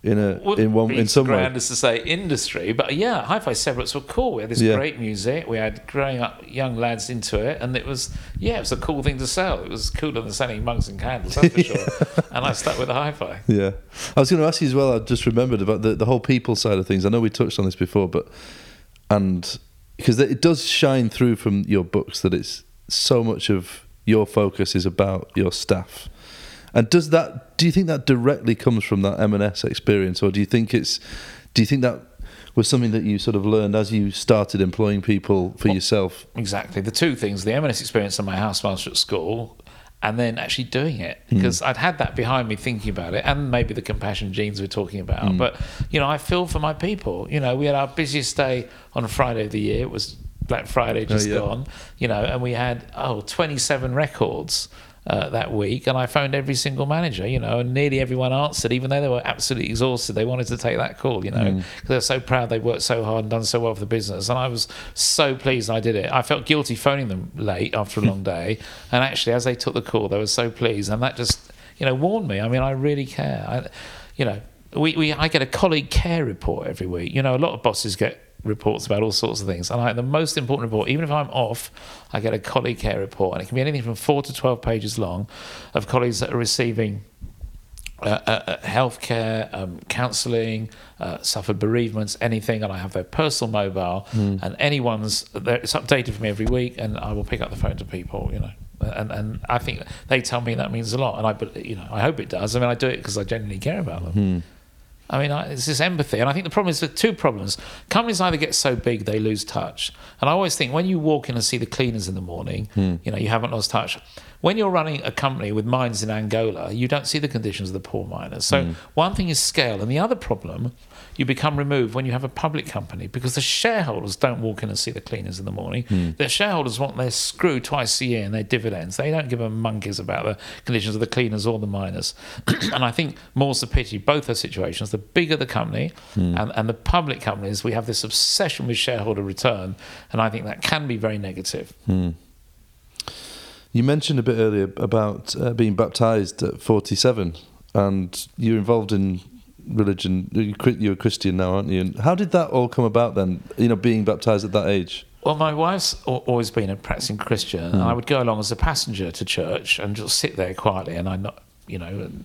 in a Wouldn't in one in some way? grand as to say industry, but yeah, hi-fi separates were cool. We had this Yeah. great music. We had growing up young lads into it, and it was yeah, it was a cool thing to sell. It was cooler than selling mugs and candles, that's for sure. And I stuck with the hi-fi. Yeah, I was going to ask you as well. I just remembered about the the whole people side of things. I know we touched on this before, but and because it does shine through from your books that it's so much of your focus is about your staff. And does that? Do you think that directly comes from that M&S experience, or do you think it's? Do you think that was something that you sort of learned as you started employing people for yourself? Exactly. The two things, the M&S experience and my housemaster at school, and then actually doing it. Hmm. Because I'd had that behind me thinking about it, and maybe the compassion genes we're talking about. Hmm. But, you know, I feel for my people. You know, we had our busiest day on Friday of the year. It was Black Friday oh, just yeah. gone, you know, and we had, oh, 27 records. Uh, that week, and I phoned every single manager, you know, and nearly everyone answered, even though they were absolutely exhausted. They wanted to take that call, you know, because they're so proud they worked so hard and done so well for the business. And I was so pleased I did it. I felt guilty phoning them late after a long day, and actually, as they took the call, they were so pleased, and that just, you know, warned me. I mean, I really care. I, you know, we, we I get a colleague care report every week. You know, a lot of bosses get reports about all sorts of things. And I, the most important report, even if I'm off, I get a colleague care report, and it can be anything from four to twelve pages long, of colleagues that are receiving. Uh, uh, uh, healthcare, um, counselling, uh, suffered bereavements, anything, and I have their personal mobile, and anyone's it's updated for me every week, and I will pick up the phone to people, you know, and and I think they tell me that means a lot, and I, you know, I hope it does. I mean, I do it because I genuinely care about them. I mean, it's this empathy, and I think the problem is with two problems. Companies either get so big they lose touch, and I always think when you walk in and see the cleaners in the morning, hmm. you know, you haven't lost touch. When you're running a company with mines in Angola, you don't see the conditions of the poor miners. So mm. one thing is scale, and the other problem you become removed when you have a public company because the shareholders don't walk in and see the cleaners in the morning. Mm. The shareholders want their screw twice a year and their dividends. They don't give a monkeys about the conditions of the cleaners or the miners. and I think more's the pity, both are situations. The bigger the company mm. and, and the public companies, we have this obsession with shareholder return. And I think that can be very negative. You mentioned a bit earlier about uh, being baptized at 47, and you're involved in religion. You're a Christian now, aren't you? And how did that all come about then? You know, being baptized at that age. Well, my wife's always been a practicing Christian, and Hmm. I would go along as a passenger to church and just sit there quietly, and I not, you know, and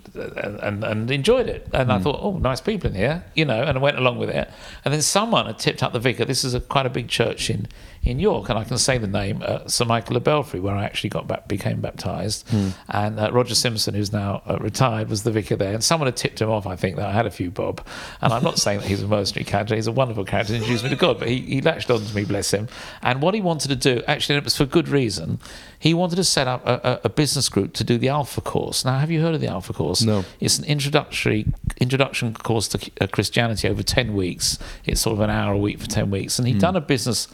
and, and enjoyed it. And Hmm. I thought, oh, nice people in here, you know, and I went along with it. And then someone had tipped up the vicar. This is a quite a big church in in York, and I can say the name, uh, Sir Michael of Belfrey, where I actually got back, became baptised. And uh, Roger Simpson, who's now uh, retired, was the vicar there. And someone had tipped him off, I think, that I had a few bob. And I'm not saying that he's a mercenary character, he's a wonderful character, he introduced me to God, but he, he latched on to me, bless him. And what he wanted to do, actually, and it was for good reason, he wanted to set up a, a, a business group to do the Alpha course. Now, have you heard of the Alpha course? No. It's an introductory introduction course to uh, Christianity over 10 weeks. It's sort of an hour a week for 10 weeks. And he'd done a business.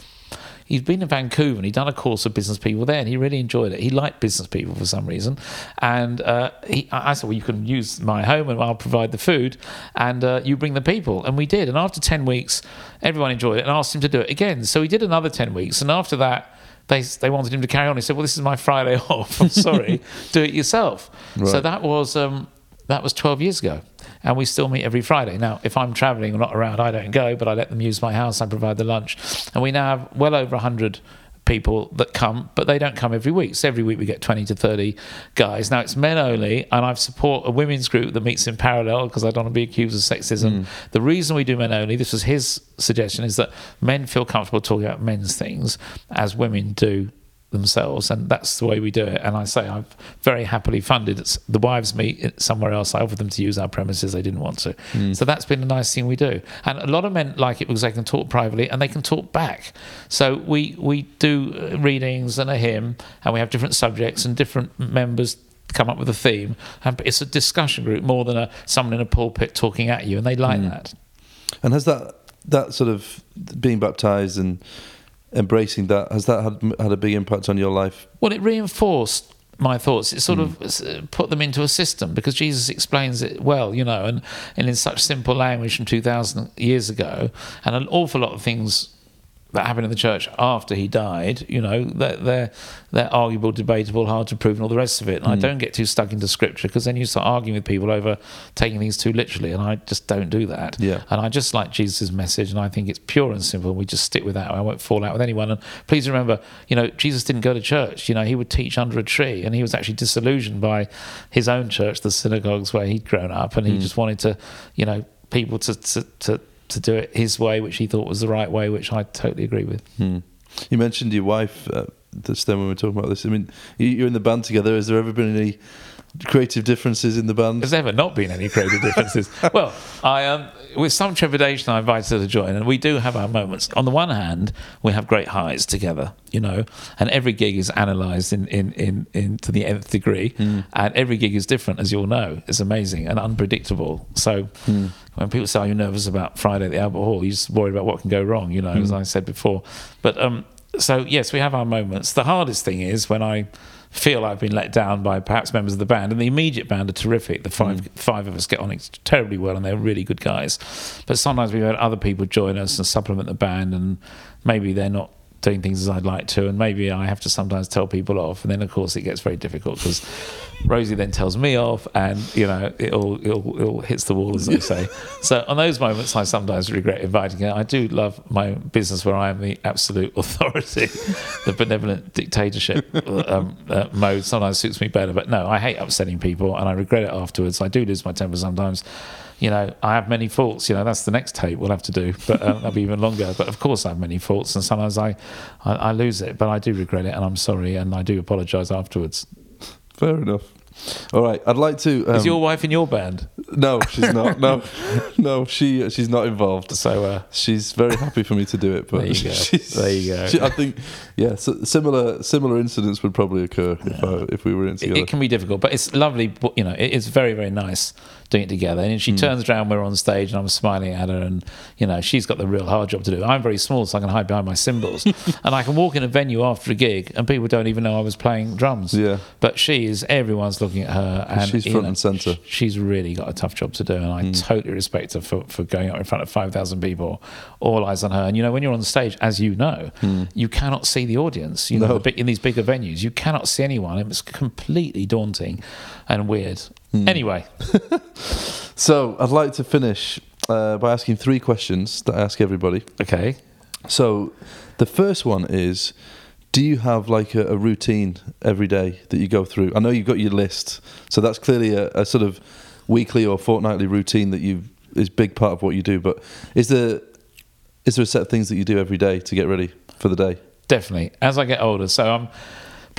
He'd been in Vancouver and he'd done a course of business people there, and he really enjoyed it. He liked business people for some reason, and uh, he, I said, "Well, you can use my home, and I'll provide the food, and uh, you bring the people." And we did. And after ten weeks, everyone enjoyed it, and asked him to do it again. So he did another ten weeks, and after that, they they wanted him to carry on. He said, "Well, this is my Friday off. I'm sorry, do it yourself." So that was um, that was 12 years ago, and we still meet every Friday. Now, if I'm travelling or not around, I don't go, but I let them use my house. I provide the lunch, and we now have well over 100 people that come, but they don't come every week. So every week we get 20 to 30 guys. Now it's men only, and I support a women's group that meets in parallel because I don't want to be accused of sexism. Mm. The reason we do men only, this was his suggestion, is that men feel comfortable talking about men's things as women do themselves, and that's the way we do it. And I say I've very happily funded it's, the wives meet somewhere else. I offered them to use our premises; they didn't want to. So that's been a nice thing we do. And a lot of men like it because they can talk privately and they can talk back. So we we do uh, readings and a hymn, and we have different subjects and different members come up with a theme. And it's a discussion group more than a someone in a pulpit talking at you, and they like that. And has that that sort of being baptized and embracing that has that had had a big impact on your life? Well, it reinforced my thoughts. It sort of uh, put them into a system because Jesus explains it well, you know, and, and in such simple language from 2,000 years ago. And an awful lot of things that happened in the church after he died, you know, they're, they're, they're arguable, debatable, hard to prove, and all the rest of it. And I hmm. don't get too stuck into scripture because then you start arguing with people over taking things too literally. And I just don't do that. Yeah. And I just like Jesus' message, and I think it's pure and simple. And We just stick with that. I won't fall out with anyone. And please remember, you know, Jesus didn't go to church. You know, he would teach under a tree, and he was actually disillusioned by his own church, the synagogues where he'd grown up, and he hmm. just wanted to, you know, people to to to, to do it his way, which he thought was the right way, which I totally agree with. Hmm. You mentioned your wife uh, just then when we were talking about this. I mean, you- you're in the band together. Has there ever been any creative differences in the band? There's ever not been any creative differences. well, I um, with some trepidation, I invited her to join, and we do have our moments. On the one hand, we have great highs together, you know, and every gig is analysed in, in, in, in to the nth degree, and every gig is different, as you all know. It's amazing and unpredictable. So when people say, "Are you nervous about Friday at the Albert Hall?" You're just worried about what can go wrong, you know, as I said before. But um, so yes, we have our moments. The hardest thing is when I feel I've been let down by perhaps members of the band, and the immediate band are terrific. The five mm. five of us get on terribly well, and they're really good guys. But sometimes we've had other people join us and supplement the band, and maybe they're not doing things as I'd like to, and maybe I have to sometimes tell people off, and then of course it gets very difficult because Rosie then tells me off, and you know it all it all, it all hits the wall, as they say. So on those moments, I sometimes regret inviting her. I do love my business where I am the absolute authority, the benevolent dictatorship um, uh, mode. Sometimes suits me better, but no, I hate upsetting people, and I regret it afterwards. I do lose my temper sometimes. You know, I have many faults. You know, that's the next tape we'll have to do, but um, that'll be even longer. But of course, I have many faults, and sometimes I, I, I lose it. But I do regret it, and I'm sorry, and I do apologise afterwards. Fair enough. All right, I'd like to. Um, Is your wife in your band? no, she's not. No, no, she she's not involved. So uh, She's very happy for me to do it, but There you go. There you go. she- I think, yeah, so similar similar incidents would probably occur if I, if we were in it, together. it can be difficult, but it's lovely. You know, it, it's very very nice doing it together. And she hmm. turns around, we're on stage, and I'm smiling at her, and you know she's got the real hard job to do. I'm very small, so I can hide behind my cymbals, and I can walk in a venue after a gig, and people don't even know I was playing drums. Yeah. But she is. Everyone's looking at her, and She's front know, and centre. She's really got a tough job to do, and I hmm. totally respect her for, for going up in front of five thousand people, all eyes on her. And you know, when you're on stage, as you know, hmm. you cannot see the audience. You know, No. big, in these bigger venues, you cannot see anyone. It was completely daunting and weird. Anyway, So I'd like to finish uh, by asking three questions that I ask everybody. okay. So the first one is do you have like a, a routine every day that you go through? I know you've got your list, so that's clearly a, a sort of weekly or fortnightly routine that you is big part of what you do. But is there is there a set of things that you do every day to get ready for the day? Definitely. As I get older, so I'm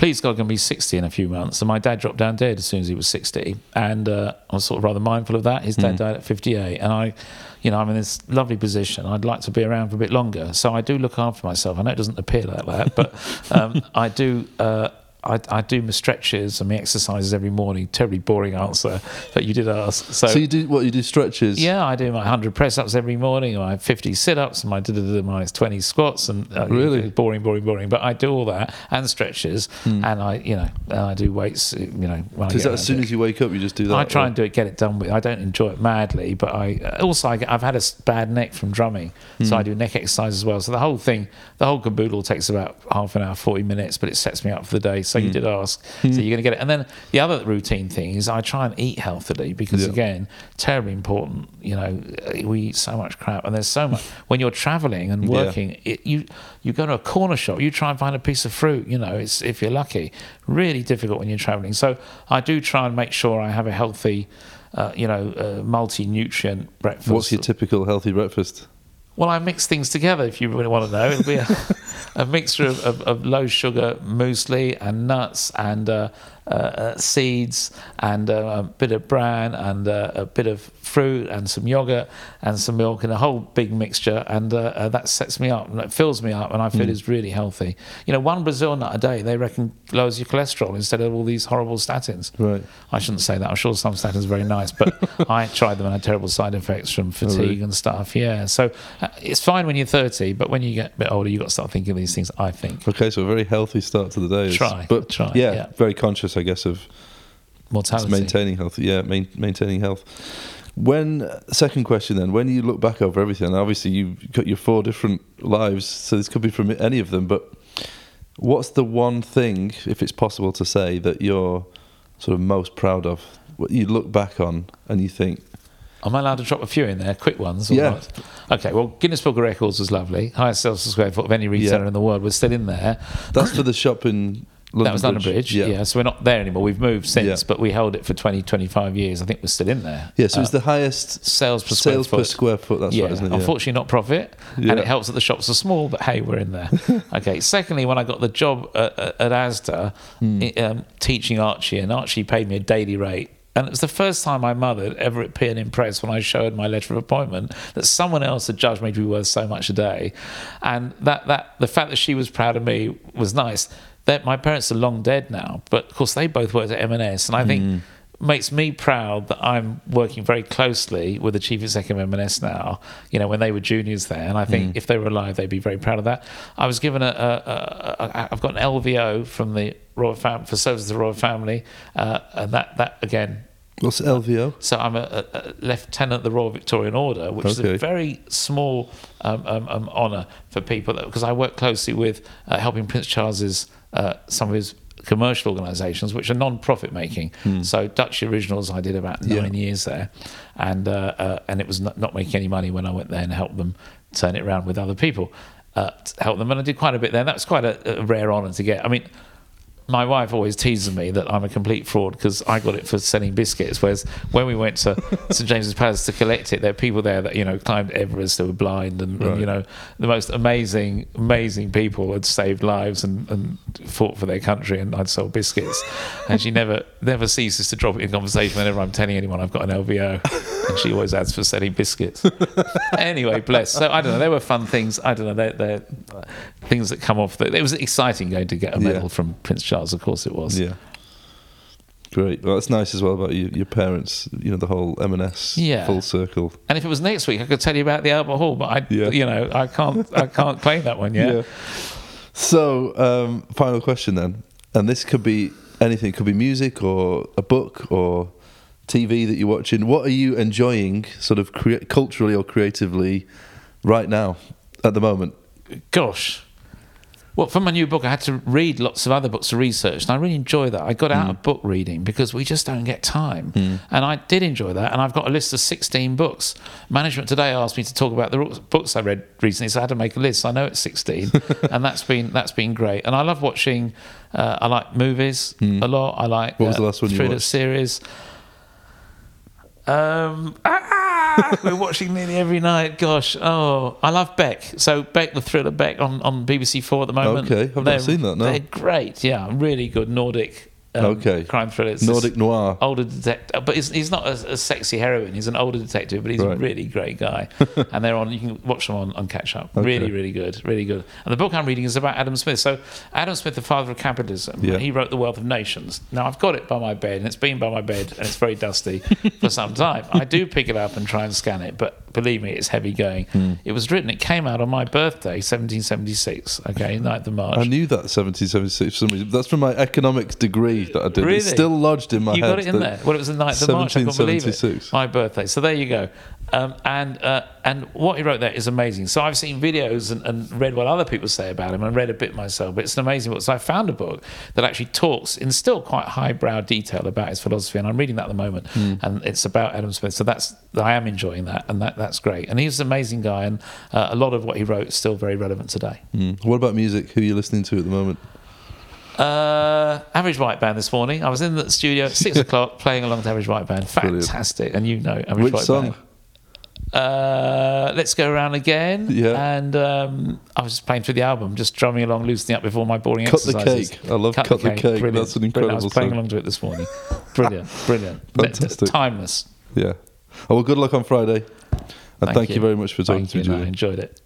pleased God going to be 60 in a few months. And my dad dropped down dead as soon as he was 60. And uh, I was sort of rather mindful of that. His dad died at 58. And I, you know, I'm in this lovely position. I'd like to be around for a bit longer. So I do look after myself. I know it doesn't appear like that, but um, I do. Uh, I, I do my stretches and my exercises every morning. Terribly boring answer, but you did ask. So, So you do what you do stretches. yeah, I do my 100 press ups every morning, my 50 sit ups, and my, da- da- da- my 20 squats, and uh, Really? boring, boring, boring. But I do all that and stretches, and I, you know, and I do weights, you know, when I that as soon as you wake up, you just do that? I try or- and do it, get it done with. I don't enjoy it madly, but I uh, also I, have had a bad neck from drumming, so I do neck exercise as well. So the whole thing, the whole caboodle takes about half an hour, forty minutes, but it sets me up for the day. So you did ask, so you're going to get it. And then the other routine thing is I try and eat healthily because Yeah. again, terribly important. You know, we eat so much crap, and there's so much when you're traveling and Yeah. working. It, you you go to a corner shop, you try and find a piece of fruit. You know, it's if you're lucky, really difficult when you're traveling. So I do try and make sure I have a healthy, uh, you know, uh, multi-nutrient breakfast. What's your typical healthy breakfast? Well, I mix things together. If you really want to know, it'll be a, a mixture of, of, of low sugar muesli and nuts and uh, uh, uh, seeds and uh, a bit of bran and uh, a bit of fruit and some yogurt and some milk and a whole big mixture. And that sets me up and it fills me up, and I feel it's really healthy. You know, one Brazil nut a day they reckon lowers your cholesterol instead of all these horrible statins. Right. I shouldn't say that. I'm sure some statins are very nice, but I tried them and had terrible side effects from fatigue really? and stuff. Yeah, so uh, it's fine when you're 30, but when you get a bit older, you've got to start thinking of these things. I think Okay, so a very healthy start to the day. is- Try, but try, yeah, yeah. very conscious, I guess, of mortality. maintaining health. Yeah, main, maintaining health. When second question then, when you look back over everything, obviously you've got your four different lives, so this could be from any of them. But what's the one thing, if it's possible to say, that you're sort of most proud of? What you look back on and you think, Am I allowed to drop a few in there, quick ones? Or Yeah. what? Okay. Well, Guinness Book of Records was lovely. Highest sales per square foot of any retailer Yeah. in the world was still in there. that's for the shop in London that was London Bridge. Yeah. So we're not there anymore. We've moved since, Yeah. but we held it for 20, 25 years. I think we're still in there. Yeah, so Uh, it's the highest sales per square sales foot. per square foot. That's yeah, right, isn't it? Yeah. unfortunately not profit, Yeah. and it helps that the shops are small. But hey, we're in there. okay. Secondly, when I got the job at, at, ASDA i- um, teaching Archie, and Archie paid me a daily rate. And it was the first time my mother had ever appeared impressed when I showed my letter of appointment that someone else had judged me to be worth so much a day, and that that the fact that she was proud of me was nice. That my parents are long dead now, but of course they both worked at M&S, and I think Hmm. makes me proud that I'm working very closely with the chief executive of M&S now. You know, when they were juniors there, and I think if they were alive, they'd be very proud of that. I was given a, a, a, a I've got an LVO from the royal family for service to the royal family, uh, and that that again. What's LVO? So I'm a, a, lieutenant of the Royal Victorian Order, which is a very small um, um, um, honour for people because I work closely with uh, helping Prince Charles's uh, some of his commercial organisations, which are non-profit making. So Duchy Originals, I did about Yeah. nine years there, and uh, uh, and it was not, not making any money when I went there and helped them turn it around with other people, uh, to help them, and I did quite a bit there. That was quite a, a rare honour to get. I mean. My wife always teases me that I'm a complete fraud because I got it for selling biscuits. Whereas when we went to St James's Palace to collect it, there were people there that you know climbed Everest, they were blind, and, and, you know the most amazing, amazing people had saved lives and, and fought for their country, and I'd sold biscuits. And she never never ceases to drop it in conversation whenever I'm telling anyone I've got an LVO, and she always adds for selling biscuits. anyway, bless. So I don't know. They were fun things. I don't know. They're, they're things that come off. The, it was exciting going to get a Yeah. medal from Prince Charles. Of course, it was. Yeah. Great. Well, that's nice as well about you, your parents. You know the whole M&S Yeah. full circle. And if it was next week, I could tell you about the Albert Hall, but I, Yeah. you know, I can't, I can't claim that one yet. Yeah. So, um, final question then, and this could be anything. It could be music or a book or TV that you're watching. What are you enjoying, sort of crea- culturally or creatively, right now at the moment? Gosh. Well, for my new book, I had to read lots of other books to research, and I really enjoy that. I got out of book reading because we just don't get time, and I did enjoy that. And I've got a list of sixteen books. Management today asked me to talk about the books I read recently, so I had to make a list. I know it's sixteen, and that's been that's been great. And I love watching. Uh, I like movies a lot. I like What was uh, the last one you thriller watched? series. Um, ah, we're watching nearly every night. Gosh, oh, I love Beck. So Beck, the thriller Beck on, on BBC Four at the moment. Okay, I've not seen that, no. They're great. Yeah, really good Nordic. Um, Okay. crime thriller. It's Nordic noir. older detective, but he's, he's not a, a sexy heroine. He's an older detective, but he's Right. a really great guy. and they're on. You can watch them on, on Catch Up. Okay. Really, really good, really good. And the book I'm reading is about Adam Smith. So Adam Smith, the father of capitalism, Yeah. he wrote The Wealth of Nations. Now I've got it by my bed, and it's been by my bed, and it's very dusty for some time. I do pick it up and try and scan it, but believe me, it's heavy going. Hmm. It was written. It came out on my birthday, 1776. Okay, 9th of March. I knew that 1776 for some reason. That's from my economics degree that I did. Really? It's still lodged in my you head. got it in there. Well, it was the 9th of March. I can't believe it. 1776. My birthday. So there you go. Um, and uh, and what he wrote there is amazing. So I've seen videos and, and read what other people say about him and read a bit myself. But it's an amazing book. So I found a book that actually talks in still quite highbrow detail about his philosophy, and I'm reading that at the moment. Hmm. And it's about Adam Smith. So that's I am enjoying that, and that that's great. And he's an amazing guy, and uh, a lot of what he wrote is still very relevant today. Mm. What about music? Who are you listening to at the moment? Uh, Average White Band this morning. I was in the studio at six o'clock playing along to Average White Band. Brilliant. Fantastic, and you know Average Which White song? Band. Uh, let's go around again. Yeah. And um, I was just playing through the album, just drumming along, loosening up before my boring Cut the. Cake. I love Cut the Cake. Brilliant. That's an incredible. Brilliant. I was playing song. along to it this morning. Brilliant, brilliant, Fantastic. timeless. Yeah. Oh, well, good luck on Friday. And thank, you. very much for talking Thank to me, you. I enjoyed it.